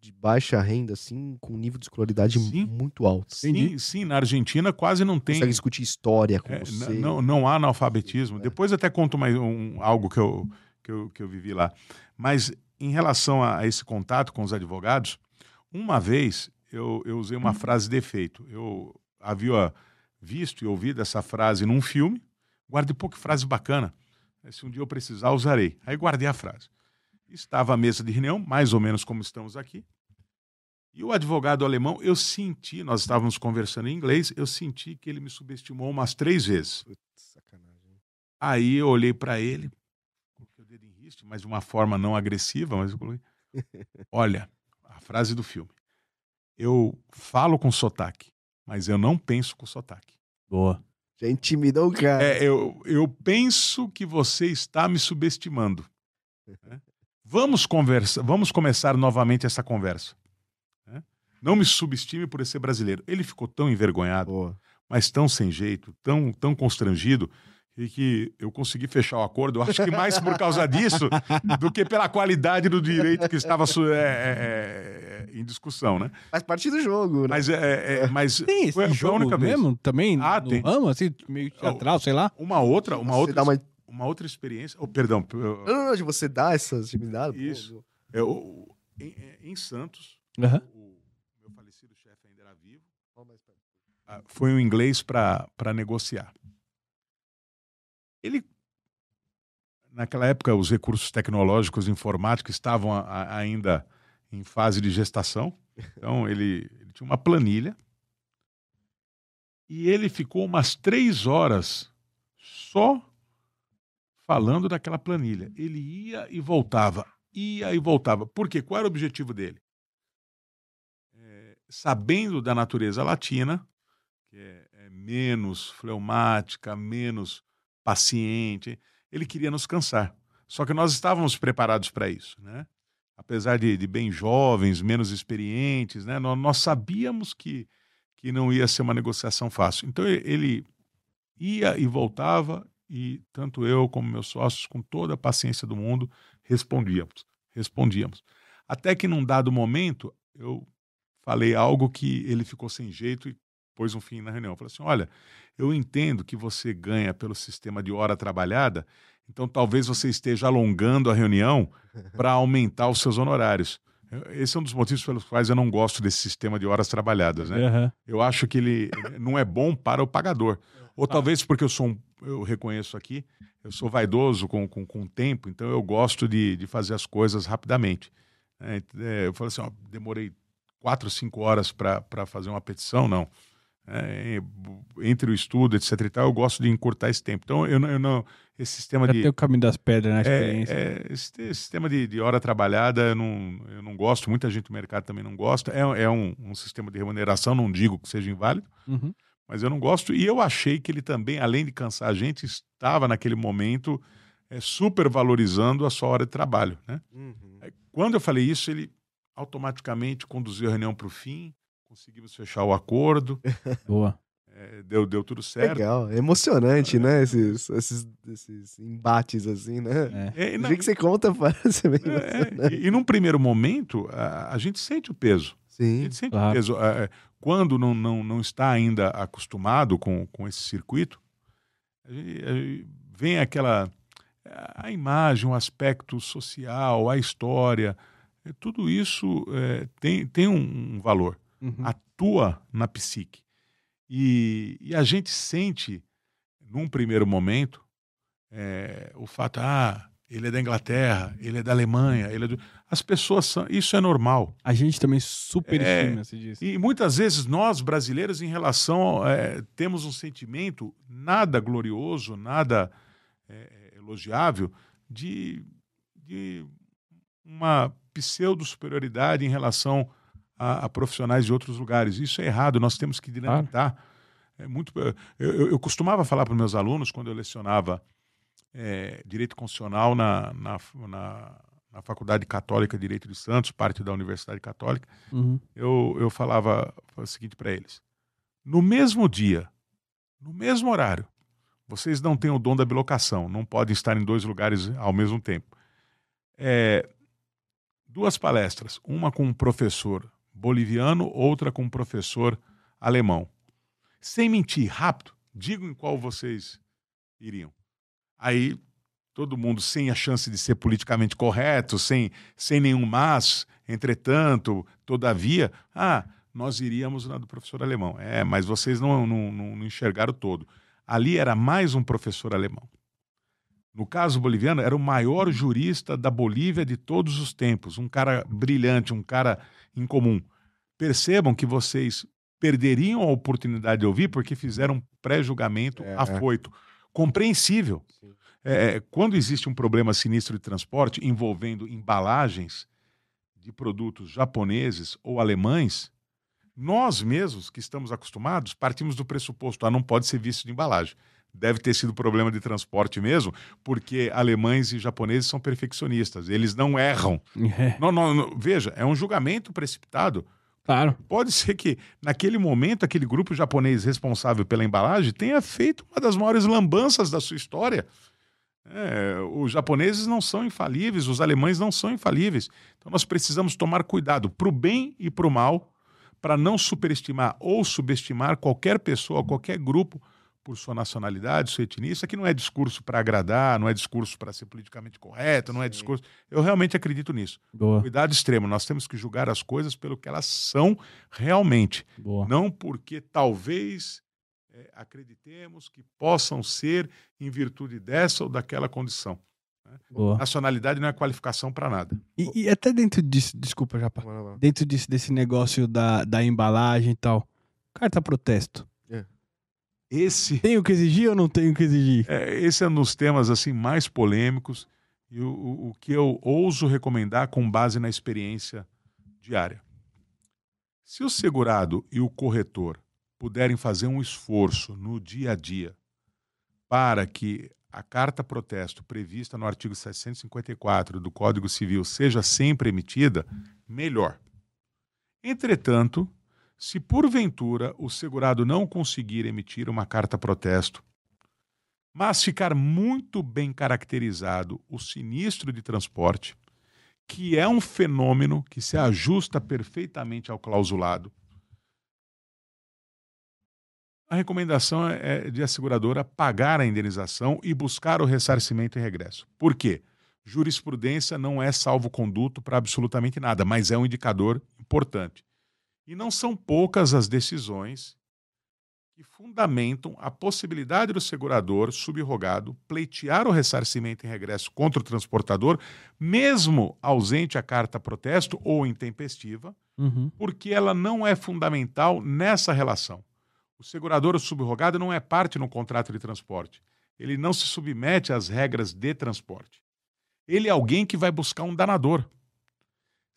de baixa renda, assim, com nível de escolaridade Sim. muito alto. Sim, sim, na Argentina quase não tem. Consegue discutir história com é, você. não, não há analfabetismo. É. Depois até conto mais um, algo que eu, que, eu, que eu vivi lá. Mas em relação a, a esse contato com os advogados, uma vez eu, eu usei uma frase de efeito. Eu havia visto e ouvido essa frase num filme, guardei pouco frase bacana. Se um dia eu precisar, usarei. Aí guardei a frase. Estava à mesa de reunião, mais ou menos como estamos aqui. E o advogado alemão, eu senti, nós estávamos conversando em inglês, eu senti que ele me subestimou umas três vezes. Putz, sacanagem. Aí eu olhei para ele, coloquei o dedo em riste, mas de uma forma não agressiva, mas eu coloquei. Olha, a frase do filme. Eu falo com sotaque, mas eu não penso com sotaque. Boa. Já intimidou o cara. É, eu, eu penso que você está me subestimando. né? Vamos conversa, vamos começar novamente essa conversa. né? Não me subestime por ser brasileiro. Ele ficou tão envergonhado, Boa. mas tão sem jeito, tão, tão constrangido, e que eu consegui fechar o acordo. Eu acho que mais por causa disso do que pela qualidade do direito que estava é, é, é, em discussão, né? Faz parte do jogo, né? Mas, é, é, mas Tem esse foi, foi a jogo única vez. mesmo também? Ah, no tem. ramo, assim, meio teatral, sei lá? Uma outra, uma Você outra, uma... uma outra experiência. Oh, perdão, eu- Não, não, não, de você dar essa intimidade. pô, Isso. meu. eu- em, é, em Santos. O meu falecido chefe ainda era vivo. Ah, Foi um inglês para negociar. Ele, naquela época, os recursos tecnológicos informáticos estavam a- a- ainda em fase de gestação. Então, ele, ele tinha uma planilha. E ele ficou umas três horas só falando daquela planilha. Ele ia e voltava, ia e voltava. Por quê? Qual era o objetivo dele? É, sabendo da natureza latina, que é, é menos fleumática, menos paciente, ele queria nos cansar. Só que nós estávamos preparados para isso, né? Apesar de, de bem jovens, menos experientes, né? Nós, nós sabíamos que, que não ia ser uma negociação fácil. Então ele ia e voltava e tanto eu como meus sócios, com toda a paciência do mundo, respondíamos, respondíamos. Até que num dado momento eu falei algo que ele ficou sem jeito e pôs um fim na reunião. Eu falei assim: olha, eu entendo que você ganha pelo sistema de hora trabalhada, então talvez você esteja alongando a reunião para aumentar os seus honorários. Esse é um dos motivos pelos quais eu não gosto desse sistema de horas trabalhadas, né? Aham. Eu acho que ele não é bom para o pagador. Ou talvez porque eu sou um, eu reconheço aqui, eu sou vaidoso com, com, com o tempo, então eu gosto de, de fazer as coisas rapidamente. É, é, eu falei assim, ó, demorei quatro, cinco horas para fazer uma petição, não. É, entre o estudo, etc e tal, eu gosto de encurtar esse tempo. Então, eu não, eu não esse sistema Já de... tem o caminho das pedras na experiência. É, é, esse, esse sistema de, de hora trabalhada eu não, eu não gosto, muita gente do mercado também não gosta. É, é um, um sistema de remuneração, não digo que seja inválido, Uhum. mas eu não gosto. E eu achei que ele também, além de cansar a gente, estava naquele momento é, super valorizando a sua hora de trabalho. Né? Uhum. É, Quando eu falei isso, ele automaticamente conduziu a reunião para o fim, conseguimos fechar o acordo, Boa. é, deu, deu tudo certo. Legal, é emocionante, né? Esses, esses, esses embates assim, né? É. É, na- que você conta, parece bem é, emocionante. e, e num primeiro momento, a, a gente sente o peso. A Sim. gente sente Claro. o peso. É, quando não, não, não está ainda acostumado com, com esse circuito, a gente- a gente- vem aquela a imagem, o aspecto social, a história, é, tudo isso é, tem, tem um, um valor, Uhum. atua na psique. E, e a gente sente, num primeiro momento, é, o fato, ah, ele é da Inglaterra, ele é da Alemanha, ele é do... As pessoas são. Isso é normal. A gente também superestima, É. se diz. E muitas vezes nós, brasileiros, em relação. é, temos um sentimento nada glorioso, nada é, elogiável, de, de uma pseudo-superioridade em relação a, a profissionais de outros lugares. Isso é errado, nós temos que dinamitar. É muito, eu, eu- eu costumava falar para meus alunos, quando eu lecionava é, Direito Constitucional na, na, na, na Faculdade Católica de Direito de Santos, parte da Universidade Católica, Uhum. eu, eu falava o seguinte para eles: no mesmo dia, no mesmo horário, vocês não têm o dom da bilocação, não podem estar em dois lugares ao mesmo tempo. É, duas palestras, uma com um professor boliviano, outra com um professor alemão. Sem mentir, rápido, digam em qual vocês iriam. Aí todo mundo sem a chance de ser politicamente correto, sem, sem nenhum mas, entretanto, todavia, ah, nós iríamos na do professor alemão. É, mas vocês não, não, não, não enxergaram todo. Ali era mais um professor alemão. No caso boliviano, era o maior jurista da Bolívia de todos os tempos, um cara brilhante, um cara incomum. Percebam que vocês perderiam a oportunidade de ouvir porque fizeram um pré-julgamento É, é. afoito. Compreensível. Sim. É, quando existe um problema sinistro de transporte envolvendo embalagens de produtos japoneses ou alemães, nós mesmos que estamos acostumados partimos do pressuposto, ah, não pode ser visto de embalagem. Deve ter sido problema de transporte mesmo, porque alemães e japoneses são perfeccionistas, eles não erram. É, Não, não, não, veja, é um julgamento precipitado. claro. Pode ser que, naquele momento, aquele grupo japonês responsável pela embalagem tenha feito uma das maiores lambanças da sua história. É, os japoneses não são infalíveis, os alemães não são infalíveis. Então nós precisamos tomar cuidado para o bem e para o mal, para não superestimar ou subestimar qualquer pessoa, qualquer grupo por sua nacionalidade, sua etnia. Isso aqui não é discurso para agradar, não é discurso para ser politicamente correto, não é Sim. discurso. Eu realmente acredito nisso. Boa, Cuidado extremo. Nós temos que julgar as coisas pelo que elas são realmente, boa. não porque talvez eh, acreditemos que possam ser em virtude dessa ou daquela condição. boa. Nacionalidade não é qualificação para nada. E, e até dentro disso, desculpa, Japa. Dentro disso, desse negócio da, da embalagem e tal. Carta protesto. Esse Tenho que exigir ou não tenho que exigir? É, esse é um dos temas assim mais polêmicos e o, o, o que eu ouso recomendar com base na experiência diária. Se o segurado e o corretor puderem fazer um esforço no dia a dia para que a carta protesto prevista no artigo 754 do Código Civil seja sempre emitida, melhor. Entretanto, se porventura o segurado não conseguir emitir uma carta protesto, mas ficar muito bem caracterizado o sinistro de transporte, que é um fenômeno que se ajusta perfeitamente ao clausulado, a recomendação é de a seguradora pagar a indenização e buscar o ressarcimento e regresso. Por quê? Jurisprudência não é salvo-conduto para absolutamente nada, mas é um indicador importante. E não são poucas as decisões que fundamentam a possibilidade do segurador subrogado pleitear o ressarcimento em regresso contra o transportador, mesmo ausente a carta protesto ou intempestiva, Uhum. porque ela não é fundamental nessa relação. O segurador subrogado não é parte no contrato de transporte. Ele não se submete às regras de transporte. Ele é alguém que vai buscar um danador.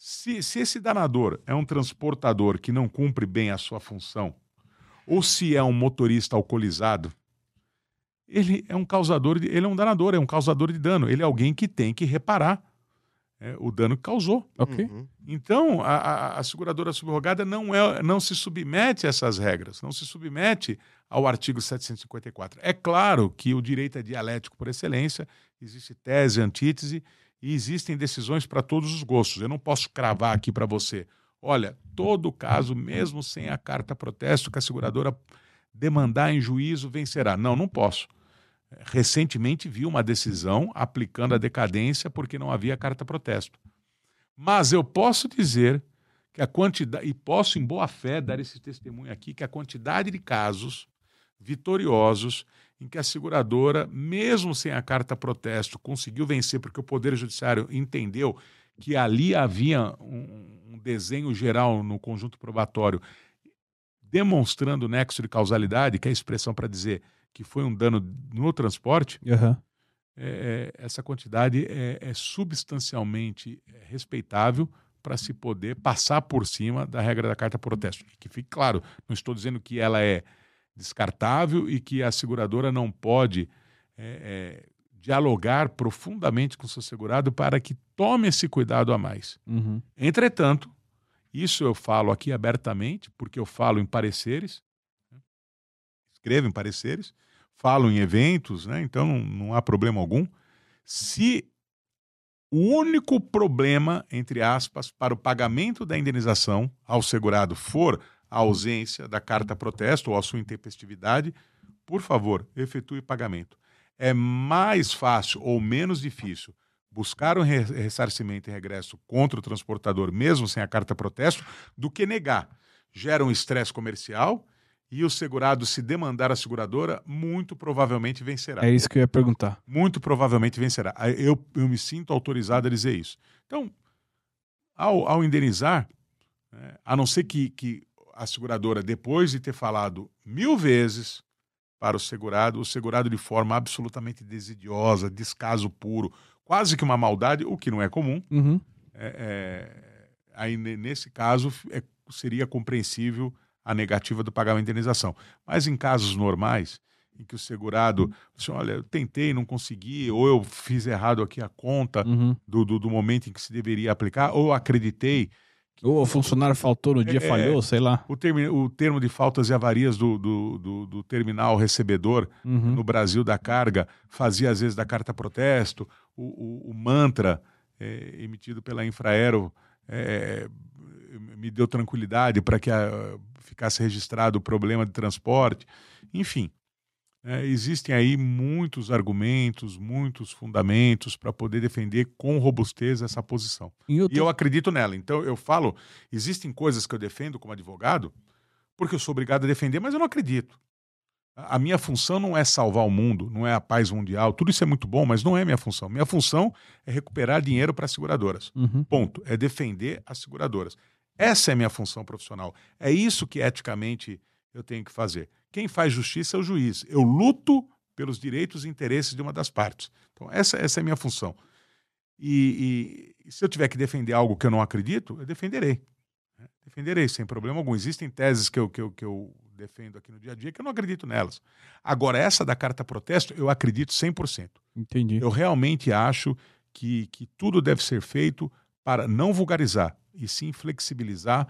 Se, se esse danador é um transportador que não cumpre bem a sua função, ou se é um motorista alcoolizado, ele é um causador, de, ele é um danador, é um causador de dano. Ele é alguém que tem que reparar é, o dano que causou. Ok. Uhum. Então, a, a- a seguradora subrogada não, é, não se submete a essas regras, não se submete ao artigo 754. É claro que o direito é dialético por excelência, existe tese, antítese, e existem decisões para todos os gostos. Eu não posso cravar aqui para você, olha, todo caso, mesmo sem a carta protesto que a seguradora demandar em juízo, vencerá. Não, não posso. Recentemente vi uma decisão aplicando a decadência porque não havia carta protesto. Mas eu posso dizer que a quantidade, e posso em boa fé dar esse testemunho aqui, que a quantidade de casos vitoriosos em que a seguradora, mesmo sem a carta protesto, conseguiu vencer, porque o Poder Judiciário entendeu que ali havia um, um desenho geral no conjunto probatório demonstrando o nexo de causalidade, que é a expressão para dizer que foi um dano no transporte, Aham. é, essa quantidade é, é substancialmente é, respeitável para se poder passar por cima da regra da carta protesto. Que fique claro, não estou dizendo que ela é descartável e que a seguradora não pode é, é, dialogar profundamente com o seu segurado para que tome esse cuidado a mais. Uhum. Entretanto, isso eu falo aqui abertamente, porque eu falo em pareceres, né? escrevo em pareceres, falo em eventos, né? então não, não há problema algum. Se o único problema, entre aspas, para o pagamento da indenização ao segurado for a ausência da carta protesto ou a sua intempestividade, por favor, efetue pagamento. É mais fácil ou menos difícil buscar um re- ressarcimento e regresso contra o transportador, mesmo sem a carta protesto, do que negar. Gera um estresse comercial e o segurado, se demandar a seguradora, muito provavelmente vencerá. É isso que eu ia perguntar. Muito provavelmente vencerá. Eu, eu me sinto autorizado a dizer isso. Então, ao, ao indenizar, né, a não ser que, que a seguradora, depois de ter falado mil vezes para o segurado, o segurado de forma absolutamente desidiosa, descaso puro, quase que uma maldade, o que não é comum, Uhum. é, é, aí ne- nesse caso é- seria compreensível a negativa do pagamento de indenização. Mas em casos normais, em que o segurado, assim, olha, eu tentei, não consegui, ou eu fiz errado aqui a conta Uhum. do, do, do momento em que se deveria aplicar, ou acreditei, Ou o funcionário faltou no dia, É, falhou, sei lá. o, termi, o termo de faltas e avarias do, do, do, do terminal recebedor Uhum. no Brasil da carga fazia às vezes da carta protesto, o, o- o mantra é, emitido pela Infraero é, me deu tranquilidade para que a- ficasse registrado o problema de transporte. Enfim, É, existem aí muitos argumentos, muitos fundamentos para poder defender com robustez essa posição. Em outro- E eu acredito nela. Então eu falo, existem coisas que eu defendo como advogado, porque eu sou obrigado a defender, mas eu não acredito. A a minha função não é salvar o mundo, não é a paz mundial. Tudo isso é muito bom, mas não é minha função. Minha função é recuperar dinheiro para as seguradoras. Uhum. Ponto. É defender as seguradoras. Essa é a minha função profissional. É isso que eticamente eu tenho que fazer. Quem faz justiça é o juiz. Eu luto pelos direitos e interesses de uma das partes. Então, essa, essa é a minha função. E, e se eu tiver que defender algo que eu não acredito, eu defenderei. né? Defenderei, sem problema algum. Existem teses que eu, que, eu, que eu defendo aqui no dia a dia que eu não acredito nelas. Agora, essa da carta protesto, eu acredito 100%. Entendi. Eu realmente acho que, que tudo deve ser feito para não vulgarizar e sim flexibilizar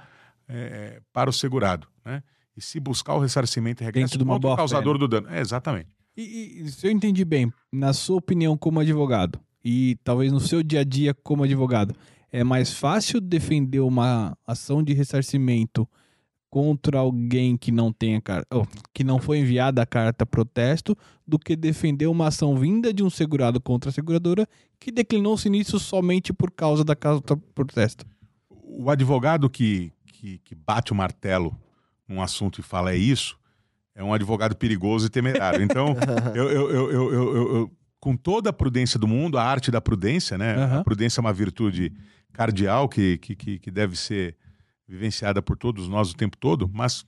eh, para o segurado, né? E se buscar o ressarcimento e regresso Dentro de uma boa causador fé, do dano. É, exatamente. E, e se eu entendi bem, na sua opinião como advogado, e talvez no seu dia a dia como advogado, é mais fácil defender uma ação de ressarcimento contra alguém que não tenha car- oh, que não foi enviada a carta protesto do que defender uma ação vinda de um segurado contra a seguradora que declinou o sinistro somente por causa da carta protesto. O advogado que, que, que bate o martelo num assunto e fala é isso, é um advogado perigoso e temerário. Então, eu, eu, eu, eu, eu- com toda a prudência do mundo, a arte da prudência, né? Aham. A prudência é uma virtude cardial que, que, que, deve ser vivenciada por todos nós o tempo todo, mas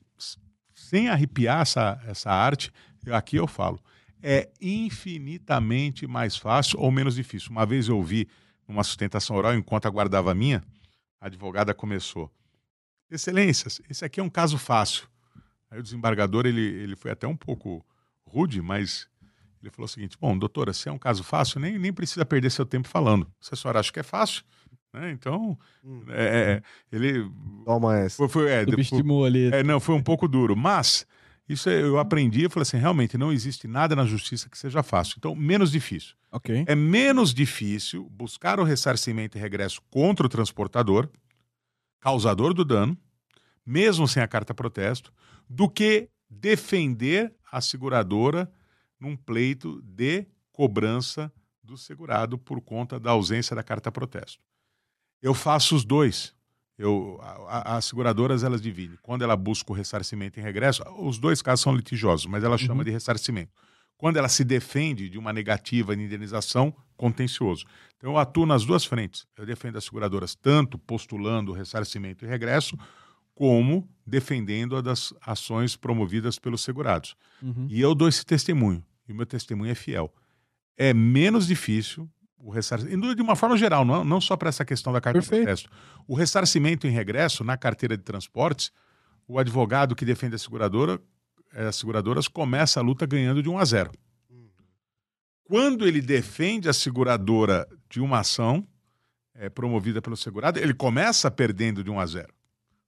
sem arrepiar essa, essa arte, aqui eu falo, é infinitamente mais fácil ou menos difícil. Uma vez eu ouvi numa sustentação oral, enquanto aguardava a minha, a advogada começou. Excelências, esse aqui é um caso fácil. Aí o desembargador, ele, ele foi até um pouco rude, mas ele falou o seguinte, bom, doutora, se é um caso fácil, nem, nem precisa perder seu tempo falando. Se a senhora acha que é fácil, né? Então, Hum. é, é, ele Toma essa. foi, foi, é, Subestimou ali. é, não, foi um pouco duro, mas isso é- eu aprendi, eu falei assim, realmente não existe nada na justiça que seja fácil. Então, menos difícil. Ok. É menos difícil buscar o ressarcimento e regresso contra o transportador, causador do dano, mesmo sem a carta protesto, do que defender a seguradora num pleito de cobrança do segurado por conta da ausência da carta protesto. Eu faço os dois. Eu, a- a- as seguradoras elas dividem. Quando ela busca o ressarcimento em regresso, os dois casos são litigiosos, mas ela chama Uhum. de ressarcimento. Quando ela se defende de uma negativa de indenização, contencioso. Então eu atuo nas duas frentes. Eu defendo as seguradoras tanto postulando o ressarcimento e regresso, como defendendo a das ações promovidas pelos segurados. Uhum. E eu dou esse testemunho, e o meu testemunho é fiel. É menos difícil o ressarcimento, de uma forma geral, não, não só para essa questão da carta de Perfeito. protesto. O ressarcimento em regresso, na carteira de transportes, o advogado que defende a seguradora, as seguradoras, começa a luta ganhando de 1 a 0. Quando ele defende a seguradora de uma ação eh, promovida pelo segurado, ele começa perdendo de 1 a 0.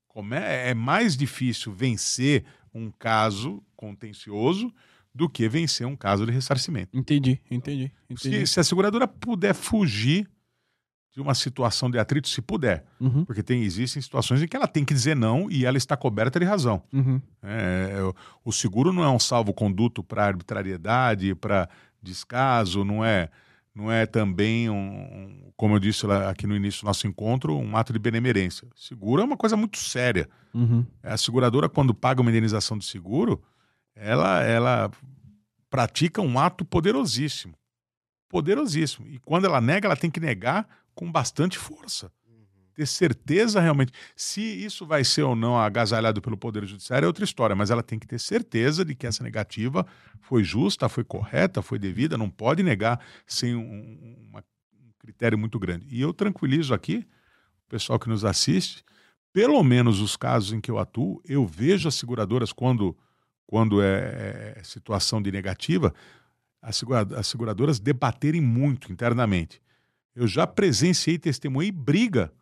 Come- é mais difícil vencer um caso contencioso do que vencer um caso de ressarcimento. Entendi, entendi, entendi. Se, se a seguradora puder fugir de uma situação de atrito, se puder, Uhum, porque tem, existem situações em que ela tem que dizer não e ela está coberta de razão. uhum. É, o- o seguro não é um salvo-conduto para arbitrariedade, para descaso, não é, não é também, um, um- como eu disse lá aqui no início do nosso encontro, um ato de benemerência. Seguro é uma coisa muito séria. Uhum. A seguradora, quando paga uma indenização de seguro, ela, ela pratica um ato poderosíssimo. Poderosíssimo. E quando ela nega, ela tem que negar com bastante força. Ter certeza realmente. Se isso vai ser ou não agasalhado pelo Poder Judiciário é outra história, mas ela tem que ter certeza de que essa negativa foi justa, foi correta, foi devida, não pode negar sem um, uma- um critério muito grande. E eu tranquilizo aqui o pessoal que nos assiste, pelo menos os casos em que eu atuo, eu vejo as seguradoras quando, quando é, é situação de negativa, as seguradoras debaterem muito internamente. Eu já presenciei, testemunhei briga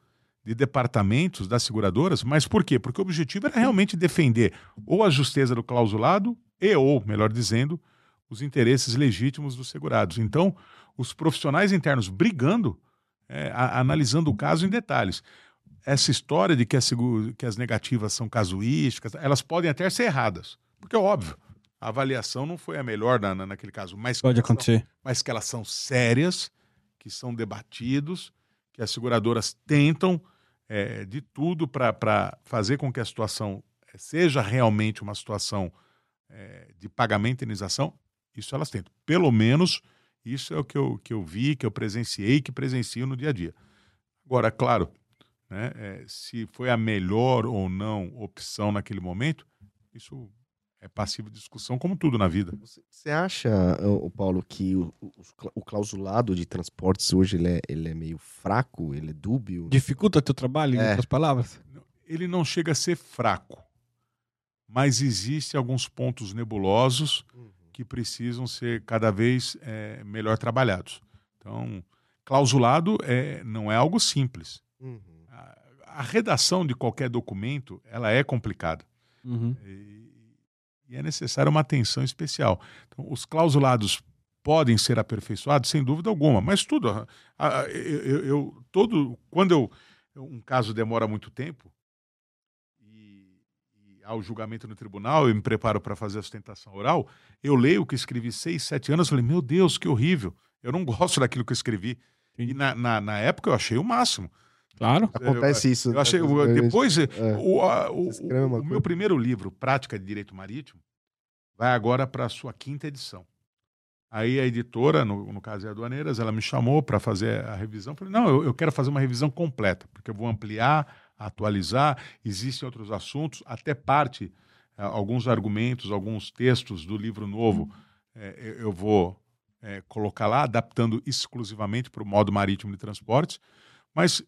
de departamentos das seguradoras, mas por quê? Porque o objetivo era realmente defender ou a justeza do clausulado e ou, melhor dizendo, os interesses legítimos dos segurados. Então, os profissionais internos brigando, é, a- analisando o caso em detalhes. Essa história de que, que as negativas são casuísticas, elas podem até ser erradas, porque é óbvio. a avaliação não foi a melhor na, na- naquele caso, mas Pode são- acontecer. mas que elas são sérias, que são debatidos, que as seguradoras tentam eh, de tudo para fazer com que a situação eh, seja realmente uma situação eh, de pagamento e indenização. Isso elas tentam. Pelo menos isso é o que eu, que eu vi, que eu presenciei, que presencio no dia a dia. Agora, claro, né, eh, se foi a melhor ou não opção naquele momento, isso é passivo de discussão, como tudo na vida. Você acha, Paulo, que o, o- o clausulado de transportes hoje ele é, ele é meio fraco, ele é dúbio? Dificulta teu trabalho, em É. outras palavras? ele não chega a ser fraco, mas existem alguns pontos nebulosos que precisam ser cada vez eh, melhor trabalhados. Então, clausulado é, não é algo simples. Uhum. A, a redação de qualquer documento ela é complicada Uhum. e, e é necessária uma atenção especial. Então, os clausulados podem ser aperfeiçoados sem dúvida alguma, mas tudo, a- a- eu, eu- todo, quando eu, um caso demora muito tempo e, e há o julgamento no tribunal, eu me preparo para fazer a sustentação oral, eu leio o que escrevi seis, sete anos, falei, meu Deus, que horrível, eu não gosto daquilo que eu escrevi. E Entendi. na, na, na época eu achei o máximo. Claro. Acontece isso. Eu achei, o- vezes. depois, É. o, a- o- o meu primeiro livro, Prática de Direito Marítimo, vai agora para a sua quinta edição. Aí a editora, no, no caso é a Aduaneiras, ela me chamou para fazer a revisão. Falei, não, eu, eu quero fazer uma revisão completa, porque eu vou ampliar, atualizar, existem outros assuntos, até parte, eh, alguns argumentos, alguns textos do livro novo, eh, eu- eu vou eh, colocar lá, adaptando exclusivamente para o modo marítimo de transportes. Mas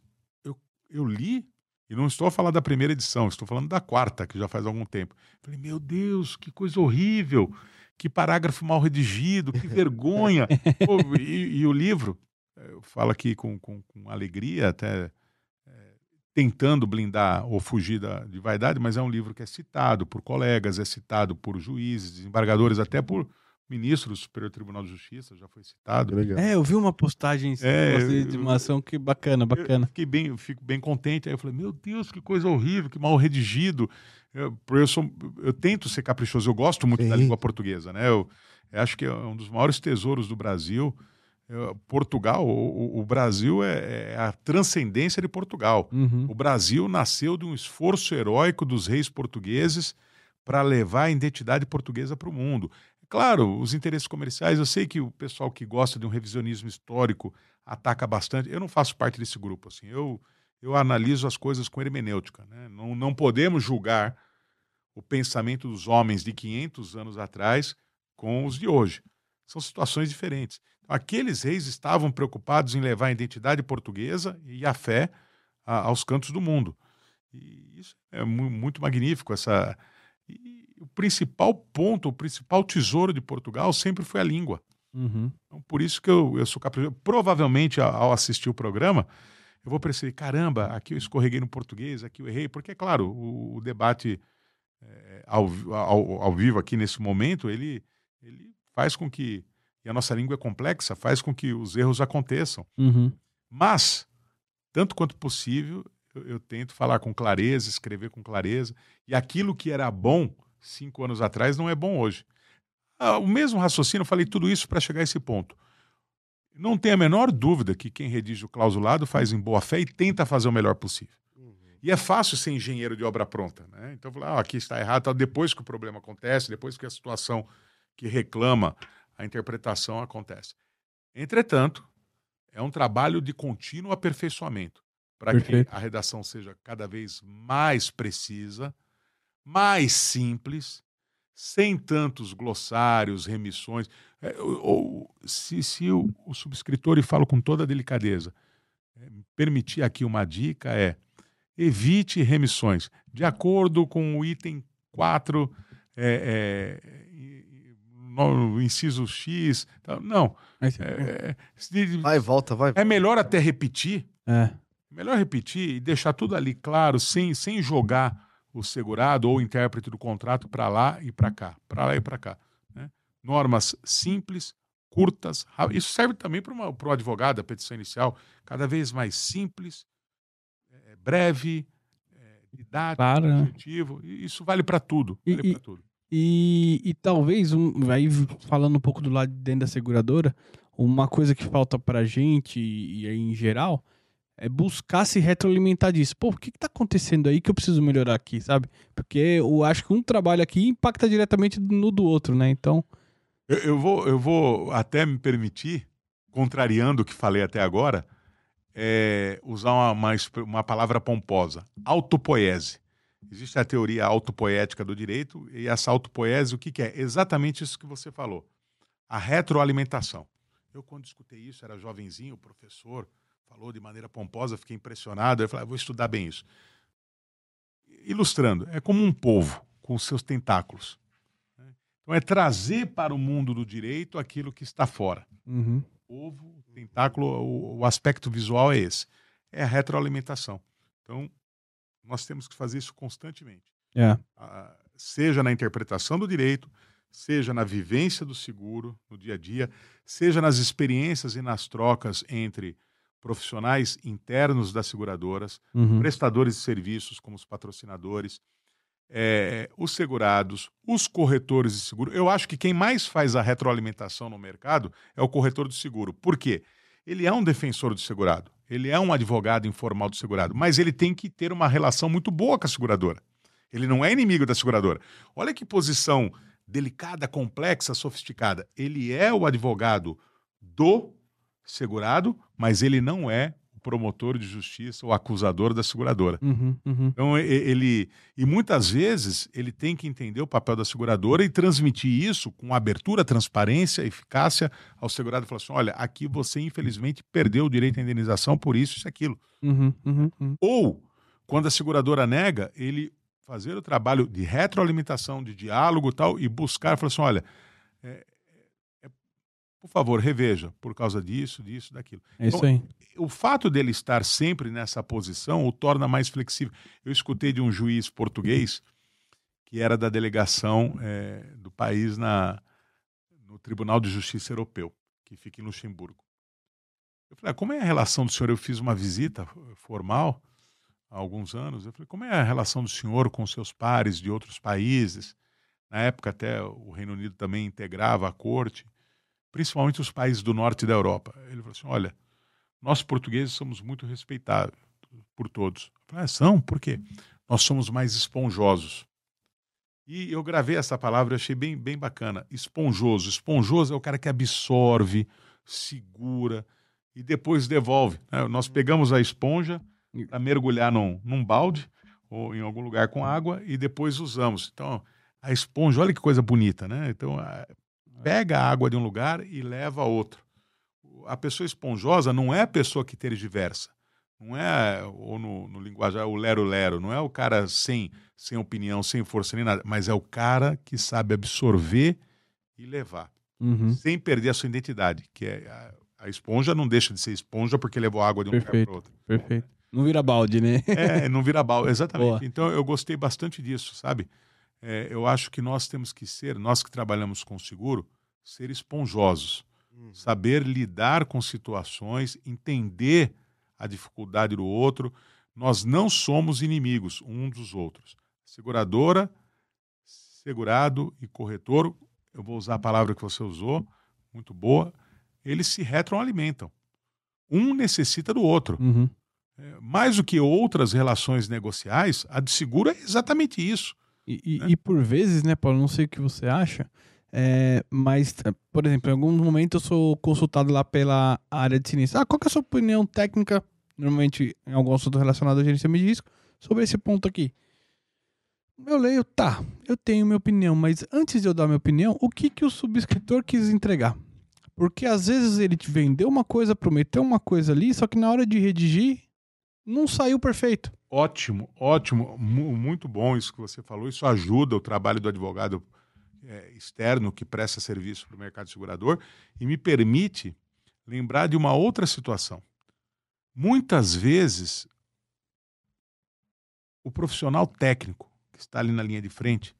eu, li, e não estou a falar da primeira edição, estou falando da quarta, que já faz algum tempo. Falei, meu Deus, que coisa horrível, que parágrafo mal redigido, que vergonha. Pô, e, e o livro, eh, eu falo aqui com, com, com alegria, até eh, tentando blindar ou fugir da, de vaidade, mas é um livro que é citado por colegas, é citado por juízes, desembargadores, até por ministro do Superior Tribunal de Justiça, já foi citado. Legal. É, eu vi uma postagem É, você, de uma ação que bacana, Eu bacana. fiquei bem, eu fico bem contente. Aí eu falei, meu Deus, que coisa horrível, que mal redigido. Eu, eu, sou, eu tento ser caprichoso, eu gosto muito da Sim. língua portuguesa, né? Eu, eu acho que é um dos maiores tesouros do Brasil. Eu- Portugal, o, o- o Brasil é, é a transcendência de Portugal. Uhum. O Brasil nasceu de um esforço heróico dos reis portugueses para levar a identidade portuguesa para o mundo. Claro, os interesses comerciais, eu sei que o pessoal que gosta de um revisionismo histórico ataca bastante. Eu não faço parte desse grupo. Assim. Eu, eu analiso as coisas com hermenêutica. Né? Não, não podemos julgar o pensamento dos homens de 500 anos atrás com os de hoje. São situações diferentes. Aqueles reis estavam preocupados em levar a identidade portuguesa e a fé a- aos cantos do mundo. E isso é mu- muito magnífico. Essa... E o principal ponto, o principal tesouro de Portugal sempre foi a língua. Uhum. Então, por isso que eu, eu sou caprichoso. Provavelmente, ao assistir o programa, eu vou perceber, caramba, aqui eu escorreguei no português, aqui eu errei. Porque, claro, o, o debate eh, ao, ao, ao vivo aqui nesse momento, ele, ele faz com que, e a nossa língua é complexa, faz com que os erros aconteçam. Uhum. Mas, tanto quanto possível, eu, eu tento falar com clareza, escrever com clareza. E aquilo que era bom cinco anos atrás não é bom hoje. Ah, o mesmo raciocínio, eu falei tudo isso para chegar a esse ponto. Não tem a menor dúvida que quem redige o clausulado faz em boa fé e tenta fazer o melhor possível. E é fácil ser engenheiro de obra pronta. Né? Então, falar, ah, aqui está errado, tal, depois que o problema acontece, depois que a situação que reclama a interpretação acontece. Entretanto, é um trabalho de contínuo aperfeiçoamento para que a redação seja cada vez mais precisa, mais simples, sem tantos glossários, remissões. É, ou- ou, se se o, o subscritor, e falo com toda delicadeza, é, me permitir aqui uma dica é evite remissões. De acordo com o item 4, é, é, no inciso X, tal. não. É, é, se- Vai, volta, vai. é melhor até repetir, é. melhor repetir e deixar tudo ali claro, sem, sem jogar o segurado ou o intérprete do contrato para lá e para cá, para lá e para cá. né? Normas simples, curtas, isso serve também para o advogado, a petição inicial, cada vez mais simples, é, breve, é, didático, Claro, né? objetivo, isso vale para tudo. E- Vale e- tudo. E, e talvez, um, aí falando um pouco do lado de dentro da seguradora, uma coisa que falta pra gente e, e aí em geral é buscar se retroalimentar disso. Pô, o que, que tá acontecendo aí que eu preciso melhorar aqui, sabe? Porque eu acho que um trabalho aqui impacta diretamente no do outro, né? Então. Eu, eu vou, eu vou até me permitir, contrariando o que falei até agora, é, usar uma, uma, uma palavra pomposa: autopoiese. Existe a teoria autopoética do direito, e essa autopoese, o que, que é? Exatamente isso que você falou: a retroalimentação. Eu, quando escutei isso, era jovenzinho, professor falou de maneira pomposa, fiquei impressionado. Eu falei, ah, vou estudar bem isso. Ilustrando, é como um povo com seus tentáculos. Né? Então, é trazer para o mundo do direito aquilo que está fora. Uhum. Povo, tentáculo, o, o aspecto visual é esse. É a retroalimentação. Então, nós temos que fazer isso constantemente. É. Ah, seja na interpretação do direito, seja na vivência do seguro no dia a dia, seja nas experiências e nas trocas entre profissionais internos das seguradoras, Uhum. prestadores de serviços, como os patrocinadores, é, os segurados, os corretores de seguro. Eu acho que quem mais faz a retroalimentação no mercado é o corretor de seguro. Por quê? Ele é um defensor do segurado, ele é um advogado informal do segurado, mas ele tem que ter uma relação muito boa com a seguradora. Ele não é inimigo da seguradora. Olha que posição delicada, complexa, sofisticada. Ele é o advogado do segurado, mas ele não é o promotor de justiça ou acusador da seguradora. Uhum, uhum. Então, ele. E muitas vezes ele tem que entender o papel da seguradora e transmitir isso com abertura, transparência, eficácia ao segurado. Falar assim: olha, aqui você infelizmente perdeu o direito à indenização por isso, e aquilo. Uhum, uhum, uhum. Ou, quando a seguradora nega, ele fazer o trabalho de retroalimentação, de diálogo e tal, e buscar, falar assim: olha. é- por favor, reveja, por causa disso, disso, daquilo É isso aí. o fato dele estar sempre nessa posição o torna mais flexível. Eu escutei de um juiz português que era da delegação eh, do país na, no Tribunal de Justiça Europeu, que fica em Luxemburgo. Eu falei, ah, como é a relação do senhor? Eu fiz uma visita formal há alguns anos. Eu falei, como é a relação do senhor com seus pares de outros países? Na época, até o Reino Unido também integrava a corte, principalmente os países do norte da Europa. Ele falou assim: olha, nós portugueses somos muito respeitados por todos. Falei, ah, são? Por quê? Nós somos mais esponjosos. E eu gravei essa palavra, achei bem, bem bacana. Esponjoso. Esponjoso é o cara que absorve, segura e depois devolve. né? Nós pegamos a esponja para mergulhar num, num balde ou em algum lugar com água e depois usamos. Então, a esponja, olha que coisa bonita, né? Então, pega a água de um lugar e leva a outro a pessoa esponjosa não é a pessoa que tergiversa. Não é, ou no, no linguajar, o lero-lero. Não é o cara sem, sem opinião, sem força nem nada. Mas é o cara que sabe absorver e levar. Uhum. Sem perder a sua identidade. Que é a, a esponja não deixa de ser esponja porque levou água de um Perfeito. lugar para outro. Perfeito. Não vira balde, né? É, não vira balde. Exatamente. Boa. Então eu gostei bastante disso, sabe? É, eu acho que nós temos que ser, nós que trabalhamos com seguro, ser esponjosos saber lidar com situações, entender a dificuldade do outro. Nós não somos inimigos um dos outros. Seguradora, segurado e corretor, eu vou usar a palavra que você usou, muito boa, eles se retroalimentam. Um necessita do outro. Uhum. É, mais do que outras relações negociais, a de seguro é exatamente isso. E, Né? e por vezes, né, Paulo, não sei o que você acha, é, mas, eh, por exemplo, em algum momento eu sou consultado lá pela área de sinistro. Ah, qual que é a sua opinião técnica, normalmente em algum assunto relacionado ao gerenciamento de risco, sobre esse ponto aqui? Eu leio, tá, eu tenho minha opinião, mas antes de eu dar minha opinião, o que, que o subscritor quis entregar? Porque às vezes ele te vendeu uma coisa, prometeu uma coisa ali, só que na hora de redigir, não saiu perfeito. Ótimo, ótimo, mu- muito bom isso que você falou. Isso ajuda o trabalho do advogado eh, externo que presta serviço para o mercado segurador e me permite lembrar de uma outra situação. Muitas vezes, o profissional técnico que está ali na linha de frente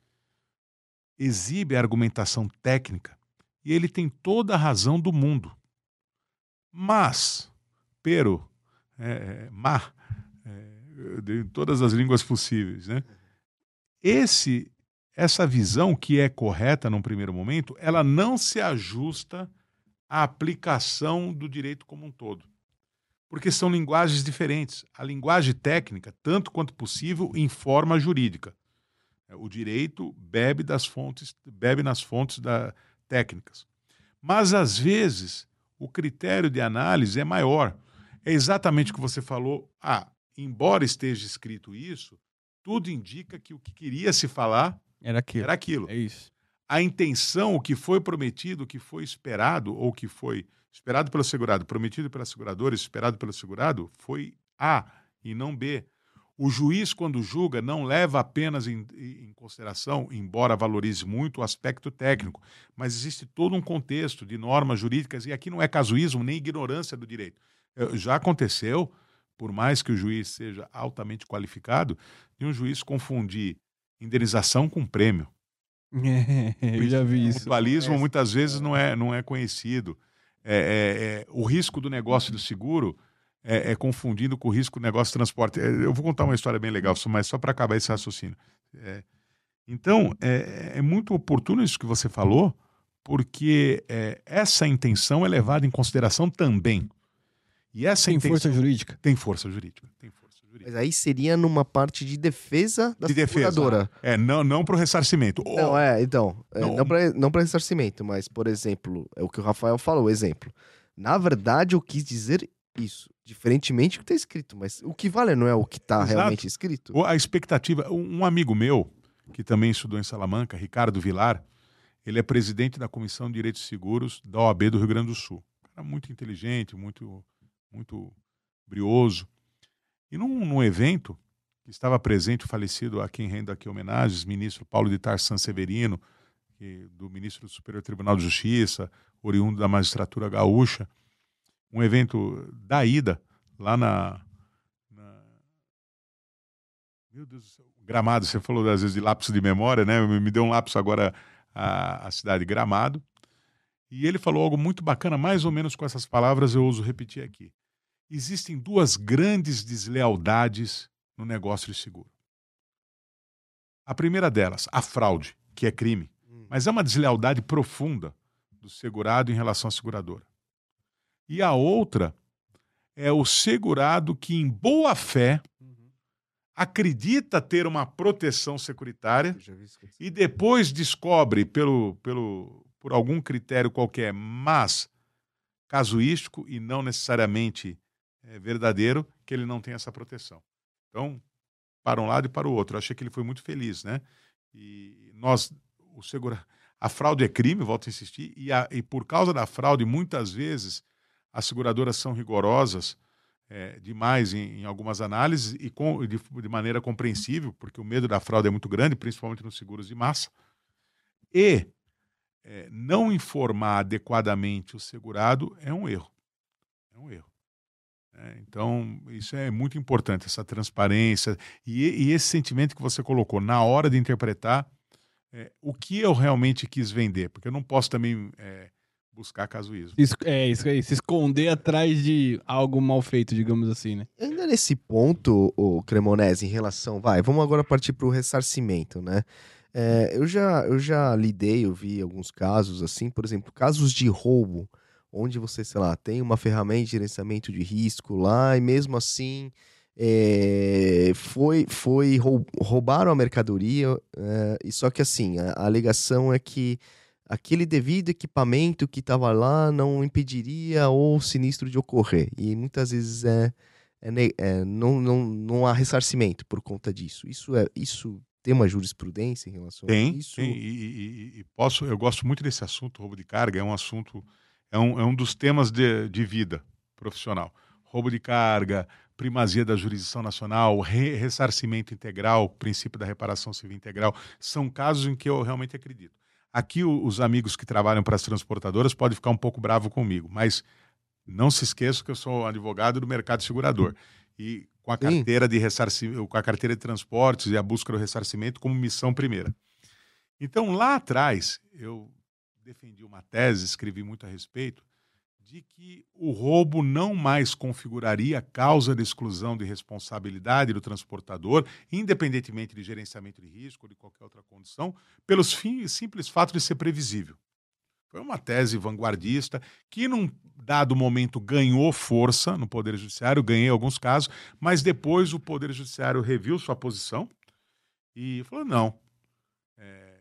exibe a argumentação técnica e ele tem toda a razão do mundo. Mas, pero, é, é, ma, é, de todas as línguas possíveis, né? Esse essa visão que é correta num primeiro momento, ela não se ajusta à aplicação do direito como um todo. Porque são linguagens diferentes. A linguagem técnica, tanto quanto possível, informa a jurídica. O direito bebe das fontes, bebe nas fontes da, técnicas. Mas às vezes o critério de análise é maior. É exatamente o que você falou. Ah, embora esteja escrito isso, tudo indica que o que queria se falar Era aquilo. era aquilo. É isso. A intenção, o que foi prometido, o que foi esperado, ou o que foi esperado pelo segurado, prometido pela seguradora, esperado pelo segurado, foi A e não B. O juiz, quando julga, não leva apenas em, em consideração, embora valorize muito, o aspecto técnico, mas existe todo um contexto de normas jurídicas, e aqui não é casuísmo nem ignorância do direito. Eh, Já aconteceu, por mais que o juiz seja altamente qualificado, de um juiz confundir indenização com prêmio. eu já vi O isso. mutualismo muitas vezes não é, não é conhecido. É, é, é, o risco do negócio do seguro é, é confundido com o risco do negócio de transporte. É, eu vou contar uma história bem legal, mas só para acabar esse raciocínio. É, então, é, é muito oportuno isso que você falou, porque é, essa intenção é levada em consideração também. E essa Tem intenção força jurídica. tem força jurídica. Tem força jurídica. Mas aí seria numa parte de defesa da De defesa. seguradora. É, não, não para o ressarcimento. Não, é, então. é, Não. Não, pra, não para ressarcimento, mas, por exemplo, é o que o Rafael falou, exemplo. Na verdade, eu quis dizer isso. Diferentemente do que está escrito, mas o que vale não é o que está realmente escrito. A expectativa. Um amigo meu, que também estudou em Salamanca, Ricardo Vilar, ele é presidente da Comissão de Direitos Seguros da OAB do Rio Grande do Sul. Um Cara muito inteligente, muito, muito brioso. E num, num evento que estava presente o falecido, a quem rendo aqui homenagens, ministro Paulo de Tarsan Severino, que- do ministro do Superior Tribunal de Justiça, oriundo da magistratura gaúcha, um evento da ida, lá na, na meu Deus do céu. Gramado, você falou às vezes de lapso de memória, né? Me deu um lapso agora a, a cidade Gramado. E ele falou algo muito bacana, mais ou menos com essas palavras, eu ouso repetir aqui. Existem duas grandes deslealdades no negócio de seguro. A primeira delas, a fraude, que é crime, Hum. mas é uma deslealdade profunda do segurado em relação à seguradora. E a outra é o segurado que, em boa fé, acredita ter uma proteção securitária e depois descobre pelo, pelo, por algum critério qualquer, mas casuístico e não necessariamente é, verdadeiro, que ele não tem essa proteção. Então, para um lado e para o outro. Eu achei que ele foi muito feliz, né? E nós, o segura... a fraude é crime, volto a insistir, e, a- e por causa da fraude, muitas vezes as seguradoras são rigorosas é, demais em, em algumas análises e com, de, de maneira compreensível, porque o medo da fraude é muito grande, principalmente nos seguros de massa. E é, não informar adequadamente o segurado é um erro. É então, isso é muito importante, essa transparência e, e esse sentimento que você colocou na hora de interpretar é, o que eu realmente quis vender, porque eu não posso também é, buscar casuísmo. Es- É isso aí, se esconder atrás de algo mal feito, digamos assim, né? Ainda nesse ponto, o Cremonese, em relação. Vai, vamos agora partir para o ressarcimento, né? É, eu, já, eu já lidei, eu vi alguns casos assim, por exemplo, casos de roubo, onde você, sei lá, tem uma ferramenta de gerenciamento de risco lá e mesmo assim é, foi, foi rou- roubaram a mercadoria, é, e só que assim, a, a alegação é que aquele devido equipamento que estava lá não impediria o sinistro de ocorrer. E muitas vezes é, é é, não, não, não há ressarcimento por conta disso. Isso é isso tem uma jurisprudência em relação a Tem, isso? tem, e, e- e posso, eu gosto muito desse assunto, roubo de carga, é um assunto, é um, é um dos temas de, de vida profissional. Roubo de carga, primazia da jurisdição nacional, re- ressarcimento integral, princípio da reparação civil integral, são casos em que eu realmente acredito. Aqui o- os amigos que trabalham para as transportadoras podem ficar um pouco bravo comigo, mas não se esqueça que eu sou advogado do mercado segurador e com a Sim. carteira de ressarcimento, com a carteira de transportes e a busca do ressarcimento como missão primeira. Então lá atrás eu defendi uma tese, escrevi muito a respeito de que o roubo não mais configuraria causa de exclusão de responsabilidade do transportador, independentemente de gerenciamento de risco ou de qualquer outra condição, pelo simples fato de ser previsível. Foi uma tese vanguardista que, num dado momento, ganhou força no Poder Judiciário, ganhei alguns casos, mas depois o Poder Judiciário reviu sua posição e falou: não, é,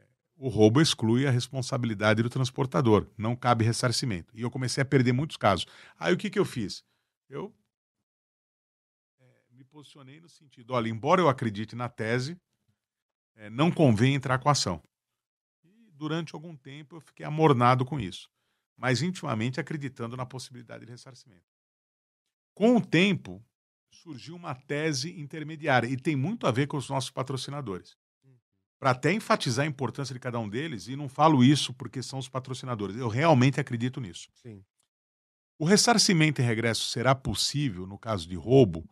o roubo exclui a responsabilidade do transportador, não cabe ressarcimento. E eu comecei a perder muitos casos. Aí o que, que eu fiz? Eu é, me posicionei no sentido: olha, embora eu acredite na tese, é, não convém entrar com a ação. E durante algum tempo eu fiquei amornado com isso, mas intimamente acreditando na possibilidade de ressarcimento. Com o tempo, surgiu uma tese intermediária e tem muito a ver com os nossos patrocinadores para até enfatizar a importância de cada um deles, e não falo isso porque são os patrocinadores, eu realmente acredito nisso. Sim. O ressarcimento e regresso será possível, no caso de roubo,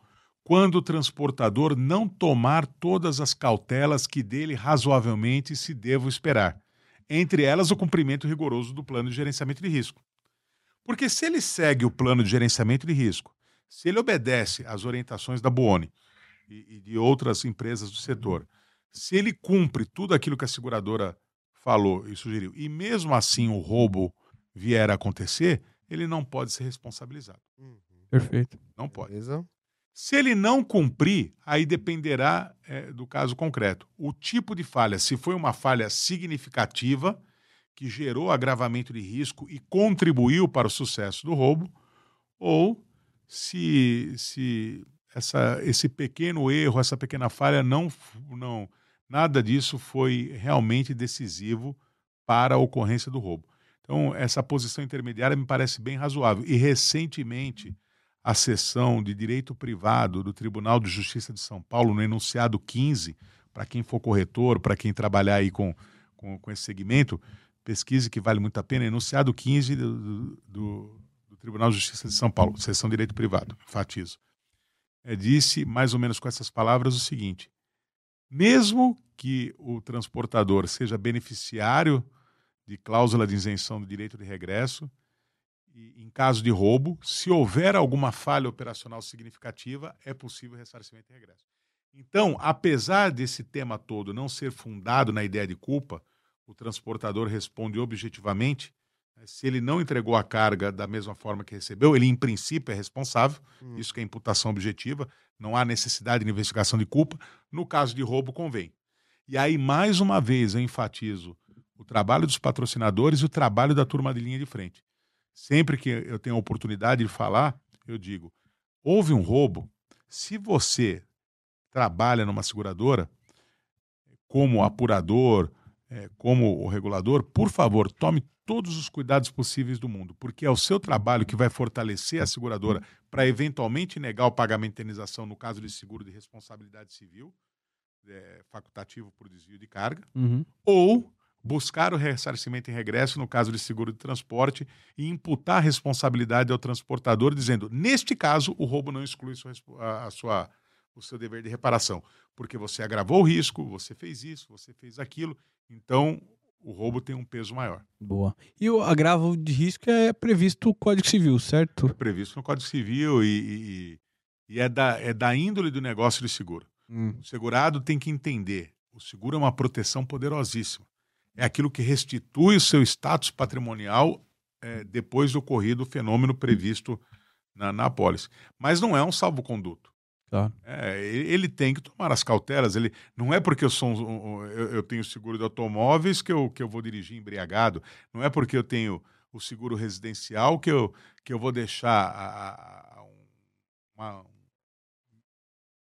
quando o transportador não tomar todas as cautelas que dele razoavelmente se deva esperar, entre elas o cumprimento rigoroso do plano de gerenciamento de risco. Porque se ele segue o plano de gerenciamento de risco, se ele obedece às orientações da Buoni e, e de outras empresas do setor, se ele cumpre tudo aquilo que a seguradora falou e sugeriu, e mesmo assim o roubo vier a acontecer, ele não pode ser responsabilizado. Uhum. Perfeito. Não pode. Beleza. Se ele não cumprir, aí dependerá é, do caso concreto. O tipo de falha, se foi uma falha significativa, que gerou agravamento de risco e contribuiu para o sucesso do roubo, ou se, se essa, esse pequeno erro, essa pequena falha não, não Nada disso foi realmente decisivo para a ocorrência do roubo. Então, essa posição intermediária me parece bem razoável. E, recentemente, a sessão de direito privado do Tribunal de Justiça de São Paulo, no enunciado 15, para quem for corretor, para quem trabalhar aí com, com, com, esse segmento, pesquise que vale muito a pena, enunciado 15 do, do, do Tribunal de Justiça de São Paulo, sessão de direito privado, enfatizo. É, disse, mais ou menos com essas palavras, o seguinte: mesmo que o transportador seja beneficiário de cláusula de isenção do direito de regresso, e, em caso de roubo, se houver alguma falha operacional significativa, é possível ressarcimento e regresso. Então, apesar desse tema todo não ser fundado na ideia de culpa, o transportador responde objetivamente. Né, se ele não entregou a carga da mesma forma que recebeu, ele, em princípio, é responsável. Hum. Isso que é imputação objetiva não há necessidade de investigação de culpa. No caso de roubo, convém. E aí, mais uma vez, eu enfatizo o trabalho dos patrocinadores e o trabalho da turma de linha de frente. Sempre que eu tenho a oportunidade de falar, eu digo: houve um roubo. Se você trabalha numa seguradora, como apurador, é, como o regulador, por favor, tome todos os cuidados possíveis do mundo, porque é o seu trabalho que vai fortalecer a seguradora para eventualmente negar o pagamento de indenização no caso de seguro de responsabilidade civil, é, facultativo por desvio de carga, uhum. ou buscar o ressarcimento em regresso no caso de seguro de transporte e imputar a responsabilidade ao transportador, dizendo, neste caso, o roubo não exclui a sua, o seu dever de reparação, porque você agravou o risco, você fez isso, você fez aquilo, então o roubo tem um peso maior. Boa. E o agravo de risco é previsto no Código Civil, certo? É previsto no Código Civil e, e, e é, da, é da índole do negócio de seguro. Hum. O segurado tem que entender: o seguro é uma proteção poderosíssima. É aquilo que restitui o seu status patrimonial é, depois do ocorrido fenômeno previsto na, na apólice. Mas não é um salvo-conduto. Tá. É, ele tem que tomar as cautelas. Ele não é porque eu sou um, eu, eu, tenho seguro de automóveis que eu, que eu vou dirigir embriagado. Não é porque eu tenho o seguro residencial que eu, que eu vou deixar a, a, uma,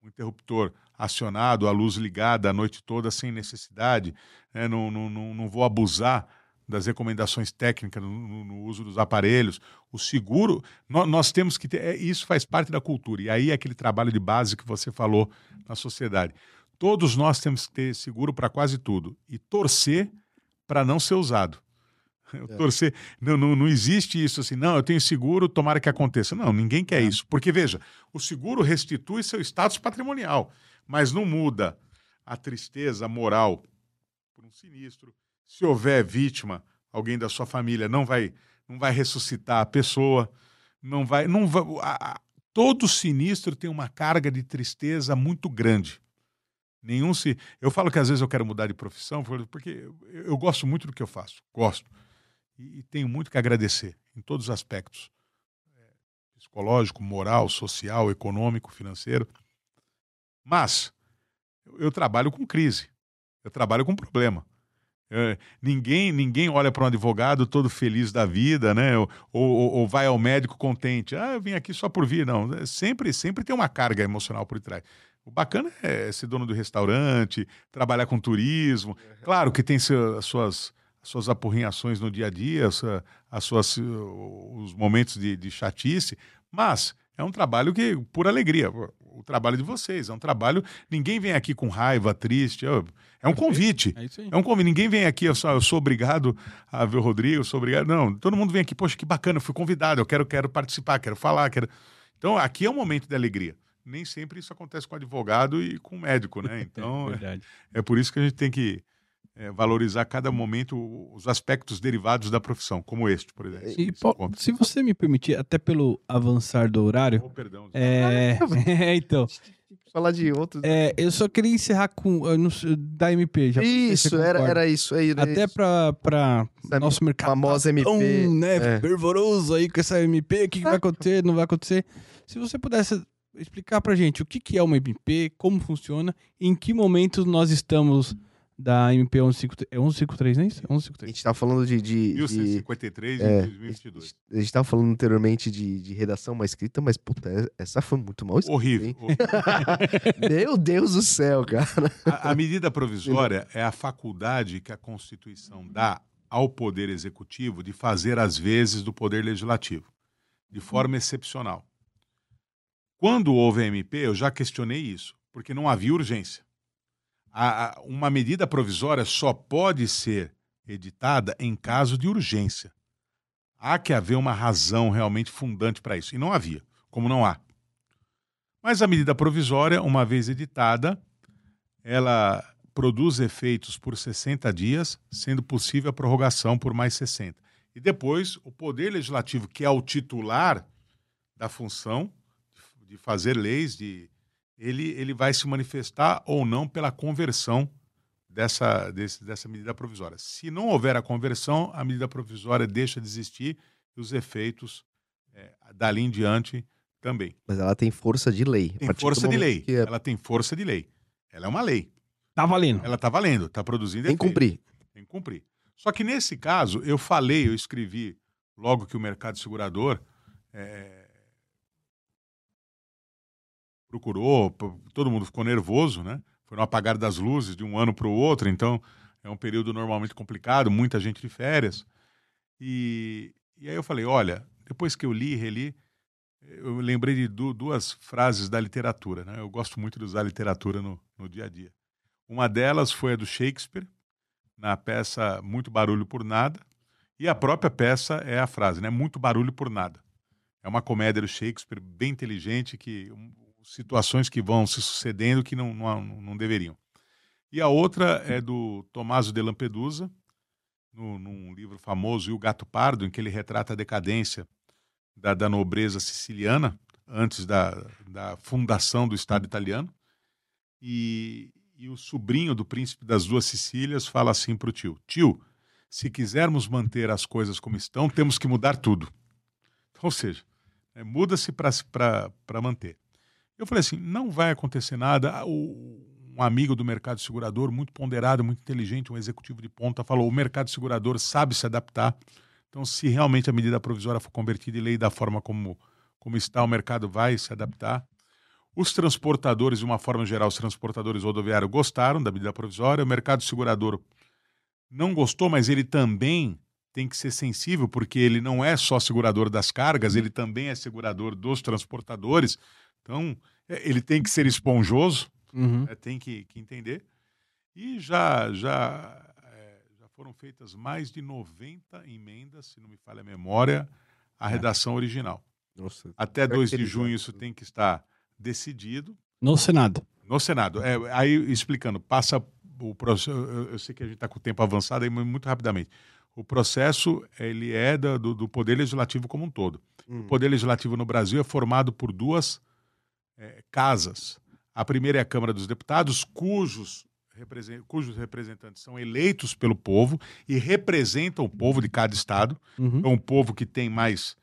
um interruptor acionado, a luz ligada a noite toda sem necessidade. Né? Não, não, não, não vou abusar das recomendações técnicas no, no, uso dos aparelhos. O seguro, nós, nós temos que ter, é, isso faz parte da cultura. E aí é aquele trabalho de base que você falou na sociedade. Todos nós temos que ter seguro para quase tudo e torcer para não ser usado. É. Torcer, não, não, não existe isso assim, não, eu tenho seguro, tomara que aconteça. Não, ninguém quer é. isso. Porque, veja, o seguro restitui seu status patrimonial, mas não muda a tristeza moral por um sinistro, se houver vítima, alguém da sua família não vai não vai ressuscitar a pessoa, não vai. Não vai a, a, todo sinistro tem uma carga de tristeza muito grande. Nenhum se. Eu falo que às vezes eu quero mudar de profissão, porque eu, eu gosto muito do que eu faço. Gosto. E, e tenho muito que agradecer em todos os aspectos é, psicológico, moral, social, econômico, financeiro. Mas eu, eu trabalho com crise. Eu trabalho com problema. É, ninguém ninguém olha para um advogado todo feliz da vida, né? Ou, ou, ou, vai ao médico contente. Ah, eu vim aqui só por vir. Não, é, sempre, sempre tem uma carga emocional por trás. O bacana é ser dono do restaurante, trabalhar com turismo. Claro que tem seu, as suas, as suas apurrinhações no dia a dia, as suas, os momentos de, de chatice, mas é um trabalho que, por alegria, o trabalho de vocês. É um trabalho. Ninguém vem aqui com raiva, triste. É um convite. É, isso aí. é um convite. Ninguém vem aqui, eu sou, eu sou obrigado a ver o Rodrigo, eu sou obrigado. Não, todo mundo vem aqui, poxa, que bacana, eu fui convidado, eu quero, quero participar, quero falar, quero. Então, aqui é um momento de alegria. Nem sempre isso acontece com advogado e com médico, né? Então, é, é por isso que a gente tem que é, valorizar cada momento os aspectos derivados da profissão, como este, por exemplo. E, se você me permitir, até pelo avançar do horário. Oh, perdão. É... é, então. Falar de outros. É, eu só queria encerrar com da MP. Já isso, era, era isso. Era até para nosso mercado. Famosa MP. Tão, né, é. fervoroso aí com essa MP, o que, que vai acontecer, não vai acontecer. Se você pudesse explicar pra gente o que, que é uma MP, como funciona, em que momento nós estamos da MP 153, é 153, não é isso? 153. A gente estava falando de... de, 1153 de, é, 2022. A gente estava falando anteriormente de, de redação mal escrita, mas, puta, essa foi muito mal escrita, Horrível. Meu Deus do céu, cara. A, a medida provisória é a faculdade que a Constituição dá ao Poder Executivo de fazer as vezes do Poder Legislativo, de forma excepcional. Quando houve a MP, eu já questionei isso, porque não havia urgência a, uma medida provisória só pode ser editada em caso de urgência. Há que haver uma razão realmente fundante para isso. E não havia, como não há. Mas a medida provisória, uma vez editada, ela produz efeitos por 60 dias, sendo possível a prorrogação por mais 60. E depois, o Poder Legislativo, que é o titular da função de fazer leis, de ele, ele vai se manifestar ou não pela conversão dessa, desse, dessa medida provisória. Se não houver a conversão, a medida provisória deixa de existir e os efeitos é, dali em diante também. Mas ela tem força de lei. Tem força de lei. É... Ela tem força de lei. Ela é uma lei. Tá valendo. Ela tá valendo, tá produzindo Tem que cumprir. Tem que cumprir. Só que nesse caso, eu falei, eu escrevi logo que o mercado segurador é, procurou, todo mundo ficou nervoso, né? Foi no apagar das luzes de um ano para o outro, então é um período normalmente complicado, muita gente de férias. E, e aí eu falei, olha, depois que eu li e reli, eu lembrei de du duas frases da literatura, né? Eu gosto muito de usar literatura no, no dia a dia. Uma delas foi a do Shakespeare, na peça Muito Barulho por Nada, e a própria peça é a frase, né? Muito barulho por nada. É uma comédia do Shakespeare bem inteligente que situações que vão se sucedendo que não, não, não deveriam. E a outra é do Tommaso de Lampedusa, no, num livro famoso, E o Gato Pardo, em que ele retrata a decadência da, da nobreza siciliana antes da, da fundação do Estado italiano. E, e o sobrinho do príncipe das duas Sicílias fala assim para o tio: Tio, se quisermos manter as coisas como estão, temos que mudar tudo. Ou seja, é, muda-se para manter. Eu falei assim: não vai acontecer nada. O, um amigo do mercado segurador, muito ponderado, muito inteligente, um executivo de ponta, falou: o mercado segurador sabe se adaptar. Então, se realmente a medida provisória for convertida em lei da forma como, como está, o mercado vai se adaptar. Os transportadores, de uma forma geral, os transportadores rodoviários gostaram da medida provisória. O mercado segurador não gostou, mas ele também tem que ser sensível, porque ele não é só segurador das cargas, ele também é segurador dos transportadores. Então, é, ele tem que ser esponjoso, uhum. é, tem que, que, entender. E já, já, é, já foram feitas mais de 90 emendas, se não me falha a memória, à é. redação original. Nossa, Até 2 de junho isso tem que estar decidido. No Senado. No Senado. É, aí, explicando, passa o processo. Eu, eu sei que a gente está com o tempo avançado, aí muito rapidamente. O processo ele é do, do Poder Legislativo como um todo. Hum. O Poder Legislativo no Brasil é formado por duas eh, casas. A primeira é a Câmara dos Deputados, cujos, cujos representantes são eleitos pelo povo e representam o povo de cada estado. Uhum. Então, o povo que tem mais,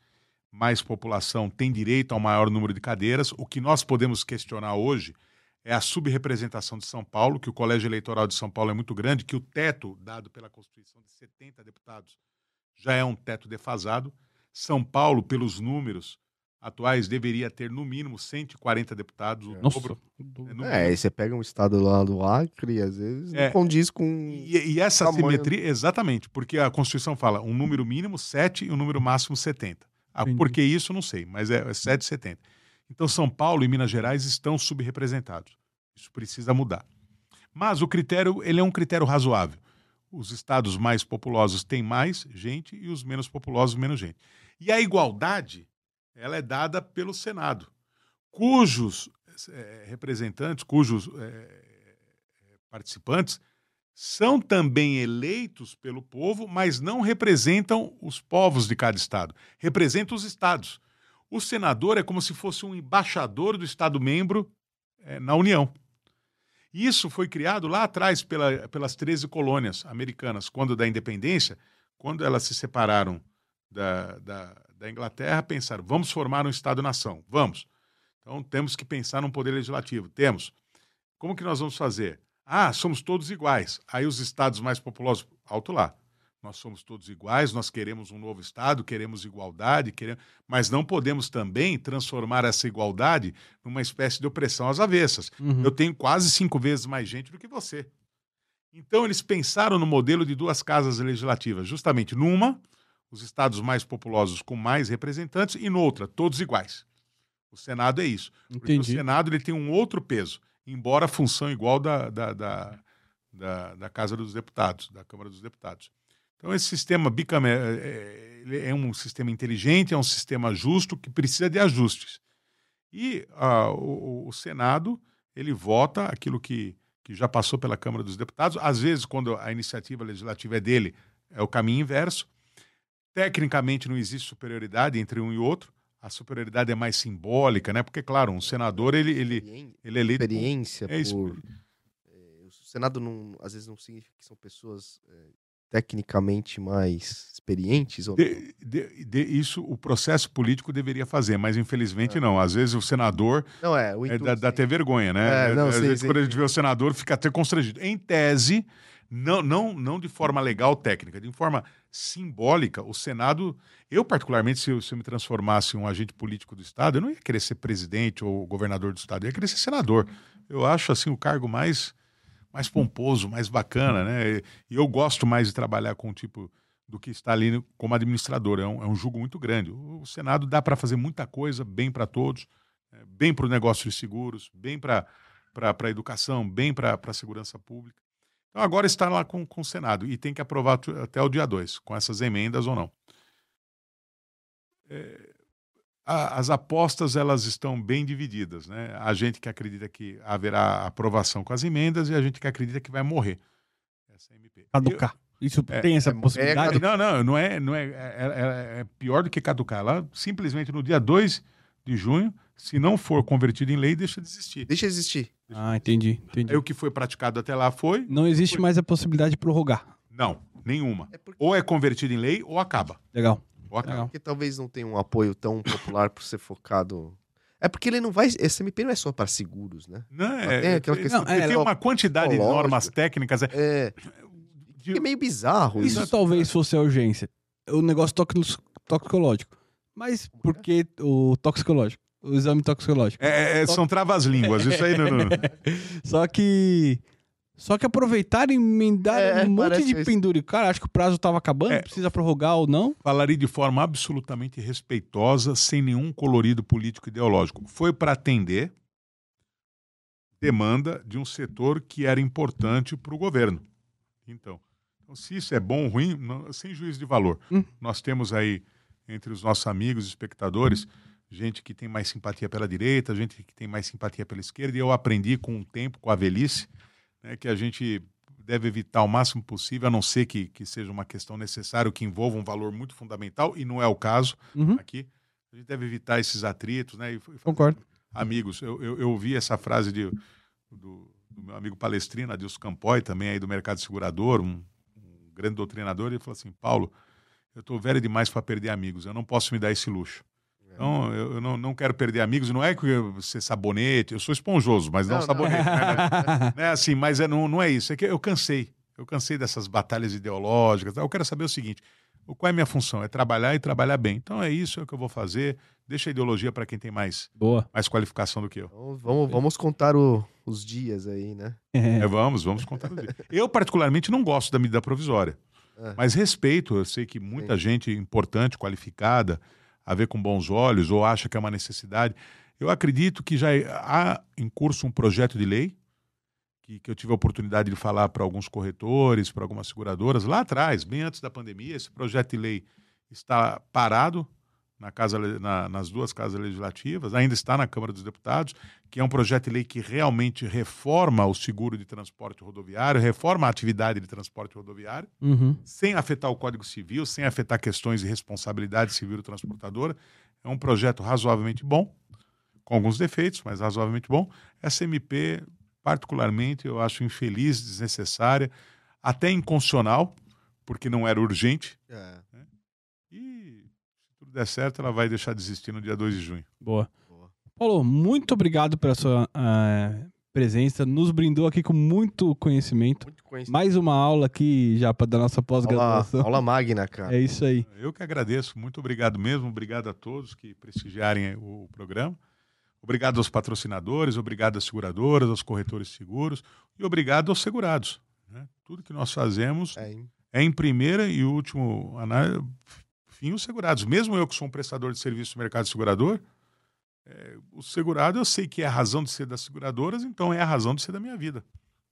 mais população tem direito ao maior número de cadeiras. O que nós podemos questionar hoje é a subrepresentação de São Paulo, que o Colégio Eleitoral de São Paulo é muito grande, que o teto dado pela Constituição de 70 deputados já é um teto defasado. São Paulo, pelos números atuais, deveria ter no mínimo 140 deputados. o Nossa. dobro- é, no É, aí você pega um estado lá do Acre e às vezes É. não condiz com. E, e essa tamanho- simetria, exatamente, porque a Constituição fala um número mínimo 7 e um número máximo 70. Ah, por que isso, não sei, mas é, é 7 e 70. Então, São Paulo e Minas Gerais estão subrepresentados. Isso precisa mudar. Mas o critério, ele é um critério razoável. Os estados mais populosos têm mais gente e os menos populosos menos gente. E a igualdade, ela é dada pelo Senado, cujos eh, representantes, cujos eh, participantes são também eleitos pelo povo, mas não representam os povos de cada estado, representam os estados. O senador é como se fosse um embaixador do estado membro eh, na União. Isso foi criado lá atrás pela- pelas 13 colônias americanas, quando da independência, quando elas se separaram da, da, da Inglaterra, pensaram: vamos formar um Estado-nação, vamos. Então temos que pensar num poder legislativo. Temos. Como que nós vamos fazer? Ah, somos todos iguais. Aí os estados mais populosos, alto lá. Nós somos todos iguais, nós queremos um novo Estado, queremos igualdade, queremos... mas não podemos também transformar essa igualdade numa espécie de opressão às avessas. Uhum. Eu tenho quase cinco vezes mais gente do que você. Então, eles pensaram no modelo de duas casas legislativas, justamente numa, os estados mais populosos com mais representantes, e noutra, todos iguais. O Senado é isso. O. Senado ele tem um outro peso, embora a função igual da, da, da, da, da Casa dos Deputados, da Câmara dos Deputados. Então, esse sistema bicameral é, ele é um sistema inteligente, é um sistema justo que precisa de ajustes. E ah, o, o Senado ele vota aquilo que, que já passou pela Câmara dos Deputados. Às vezes, quando a iniciativa legislativa é dele, é o caminho inverso. Tecnicamente, não existe superioridade entre um e outro. A superioridade é mais simbólica, né? Porque, claro, um senador ele, ele, ele é eleito. por- experiência É por. é, o Senado não, às vezes não significa que são pessoas é, tecnicamente mais experientes. Ou... De, de- de- isso o processo político deveria fazer, mas infelizmente É. não. Às vezes o senador Não, é, o é, intuito, dá, dá sim. até vergonha, né? É, não, Às sim, vezes, sim, quando a sim. gente vê o senador, fica até constrangido. Em tese, não, não, não de forma legal técnica, de forma simbólica, o Senado. Eu, particularmente, se eu, se eu me transformasse em um agente político do Estado, eu não ia querer ser presidente ou governador do Estado, eu ia querer ser senador. Eu acho assim o cargo mais, mais pomposo, mais bacana, né? E eu gosto mais de trabalhar com o tipo do que está ali como administrador. É um, é um jugo muito grande. O, o Senado dá para fazer muita coisa, bem para todos, é, bem para o negócio de seguros, bem para a educação, bem para a segurança pública. Então agora está lá com, com o Senado e tem que aprovar até o dia 2, com essas emendas ou não. É, a- as apostas elas estão bem divididas. Né? A gente que acredita que haverá aprovação com as emendas e a gente que acredita que vai morrer. Essa MP. Caducar. Isso É, tem essa é- é possibilidade? Não, não, não é, não é, é, é- é pior do que caducar. Ela simplesmente no dia 2 de junho, se não for convertido em lei, deixa de existir. Deixa existir. Ah, entendi, entendi. Aí o que foi praticado até lá foi? Não existe mais a possibilidade de prorrogar. Não, nenhuma. É porque, Ou é convertido em lei ou acaba. Legal. Ou acaba. Legal. porque talvez não tenha um apoio tão popular por ser focado. É porque ele não vai. Esse MP não é só para seguros, né? Não, é, tem aquela é- questão não, é, de- tem uma quantidade de normas técnicas. é, É. de- É meio bizarro Isso isso. talvez fosse a urgência. O negócio tox- toxicológico. Mas por que o toxicológico? O exame toxicológico. é- é- são travas-línguas. Isso aí não. não- Só que. Só que aproveitaram e emendaram É, um monte de isso. pendura. Cara, acho que o prazo tava acabando, É. precisa prorrogar ou não. Falaria de forma absolutamente respeitosa, sem nenhum colorido político ideológico. Foi para atender demanda de um setor que era importante para o governo. Então, então, se isso é bom ou ruim, não- sem juízo de valor. Hum. Nós temos aí, entre os nossos amigos espectadores, gente que tem mais simpatia pela direita, gente que tem mais simpatia pela esquerda, e eu aprendi com o tempo, com a velhice, né, que a gente deve evitar o máximo possível, a não ser que, que seja uma questão necessária, que envolva um valor muito fundamental, e não é o caso Uhum, aqui. A gente deve evitar esses atritos, né? E, e concordo. amigos. Eu, eu, eu ouvi essa frase de, do, do meu amigo palestrino, Adilson Campoy, também aí do mercado segurador, um, um grande doutrinador, ele falou assim, Paulo, eu estou velho demais para perder amigos, eu não posso me dar esse luxo. Então, eu, eu não, não quero perder amigos, não é que eu ser sabonete, eu sou esponjoso, mas não, Não, não. sabonete. né? Não é assim, mas é, não, não é isso, é que eu cansei. Eu cansei dessas batalhas ideológicas. Eu quero saber o seguinte: o- qual é a minha função? É trabalhar e trabalhar bem. Então é isso é o que eu vou fazer. Deixa a ideologia para quem tem mais, Boa. mais qualificação do que eu. Então, vamos, vamos contar o- os dias aí, né? É. É, vamos, vamos contar. o dia. Eu, particularmente, não gosto da medida provisória. É. Mas respeito, eu sei que muita gente importante, qualificada, a ver com bons olhos, ou acha que é uma necessidade. Eu acredito que já há em curso um projeto de lei, que, que eu tive a oportunidade de falar para alguns corretores, para algumas seguradoras, lá atrás, bem antes da pandemia. Esse projeto de lei está parado na casa, na- nas duas casas legislativas, ainda está na Câmara dos Deputados, que é um projeto de lei que realmente reforma o seguro de transporte rodoviário, reforma a atividade de transporte rodoviário, Uhum. sem afetar o Código Civil, sem afetar questões de responsabilidade civil do transportador. É um projeto razoavelmente bom, com alguns defeitos, mas razoavelmente bom. Essa MP, particularmente, eu acho infeliz, desnecessária, até inconstitucional, porque não era urgente. É, E se tudo der certo, ela vai deixar de existir no dia 2 de junho. Boa. boa. Paulo, muito obrigado pela sua ah, presença. Nos brindou aqui com muito conhecimento. Muito conhecido. Mais uma aula aqui já para da nossa Aula, pós-graduação. aula magna, cara. É isso aí. Eu que agradeço, muito obrigado mesmo, obrigado a todos que prestigiarem o programa. Obrigado aos patrocinadores, obrigado às seguradoras, aos corretores seguros e obrigado aos segurados. né? Tudo que nós fazemos É, é em primeira e último análise, fim os segurados. Mesmo eu que sou um prestador de serviço no mercado segurador, é, o segurado eu sei que é a razão de ser das seguradoras, então é a razão de ser da minha vida.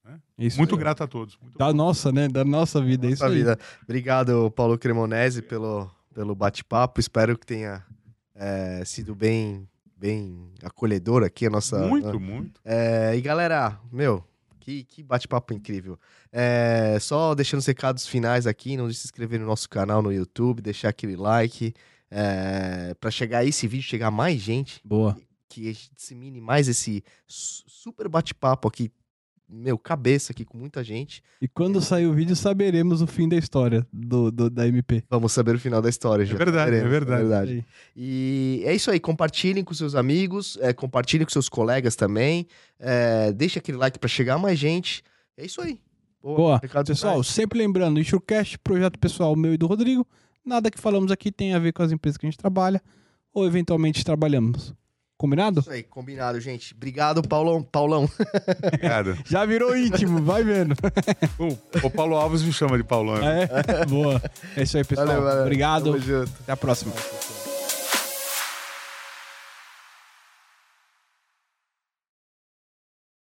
É Isso muito aí. grato a todos. Muito Da nossa, né? Da nossa vida. é isso Nossa aí. vida. Obrigado, Paulo Cremonese, pelo, pelo bate-papo. Espero que tenha é, sido bem, bem acolhedor aqui a nossa. muito, muito. É, e galera, meu, que, que bate-papo incrível. É, só deixando os recados finais aqui, não deixe de se inscrever no nosso canal no YouTube, deixar aquele like. É, para chegar esse vídeo, chegar mais gente, Boa. que a gente dissemine mais esse su- super bate-papo aqui, meu, cabeça aqui com muita gente. E quando sair o vídeo, saberemos o fim da história do, do- da MP. Vamos saber o final da história. já verdade, é saberemos, verdade. Isso aí. E é isso aí, compartilhem com seus amigos, é, compartilhem com seus colegas também. É, deixa aquele like para chegar mais gente. É isso aí. Boa. recados Pessoal, sempre lembrando, Enxurcast, projeto pessoal meu e do Rodrigo. Nada que falamos aqui tem a ver com as empresas que a gente trabalha ou eventualmente trabalhamos. Combinado? Isso aí, combinado, gente. Obrigado, Paulão. Paulão. Obrigado. Já virou íntimo, vai vendo. o, o Paulo Alves me chama de Paulão. É? Boa. É isso aí, pessoal. Valeu, valeu. Obrigado. Tamo junto. Até a próxima. Tchau, tchau.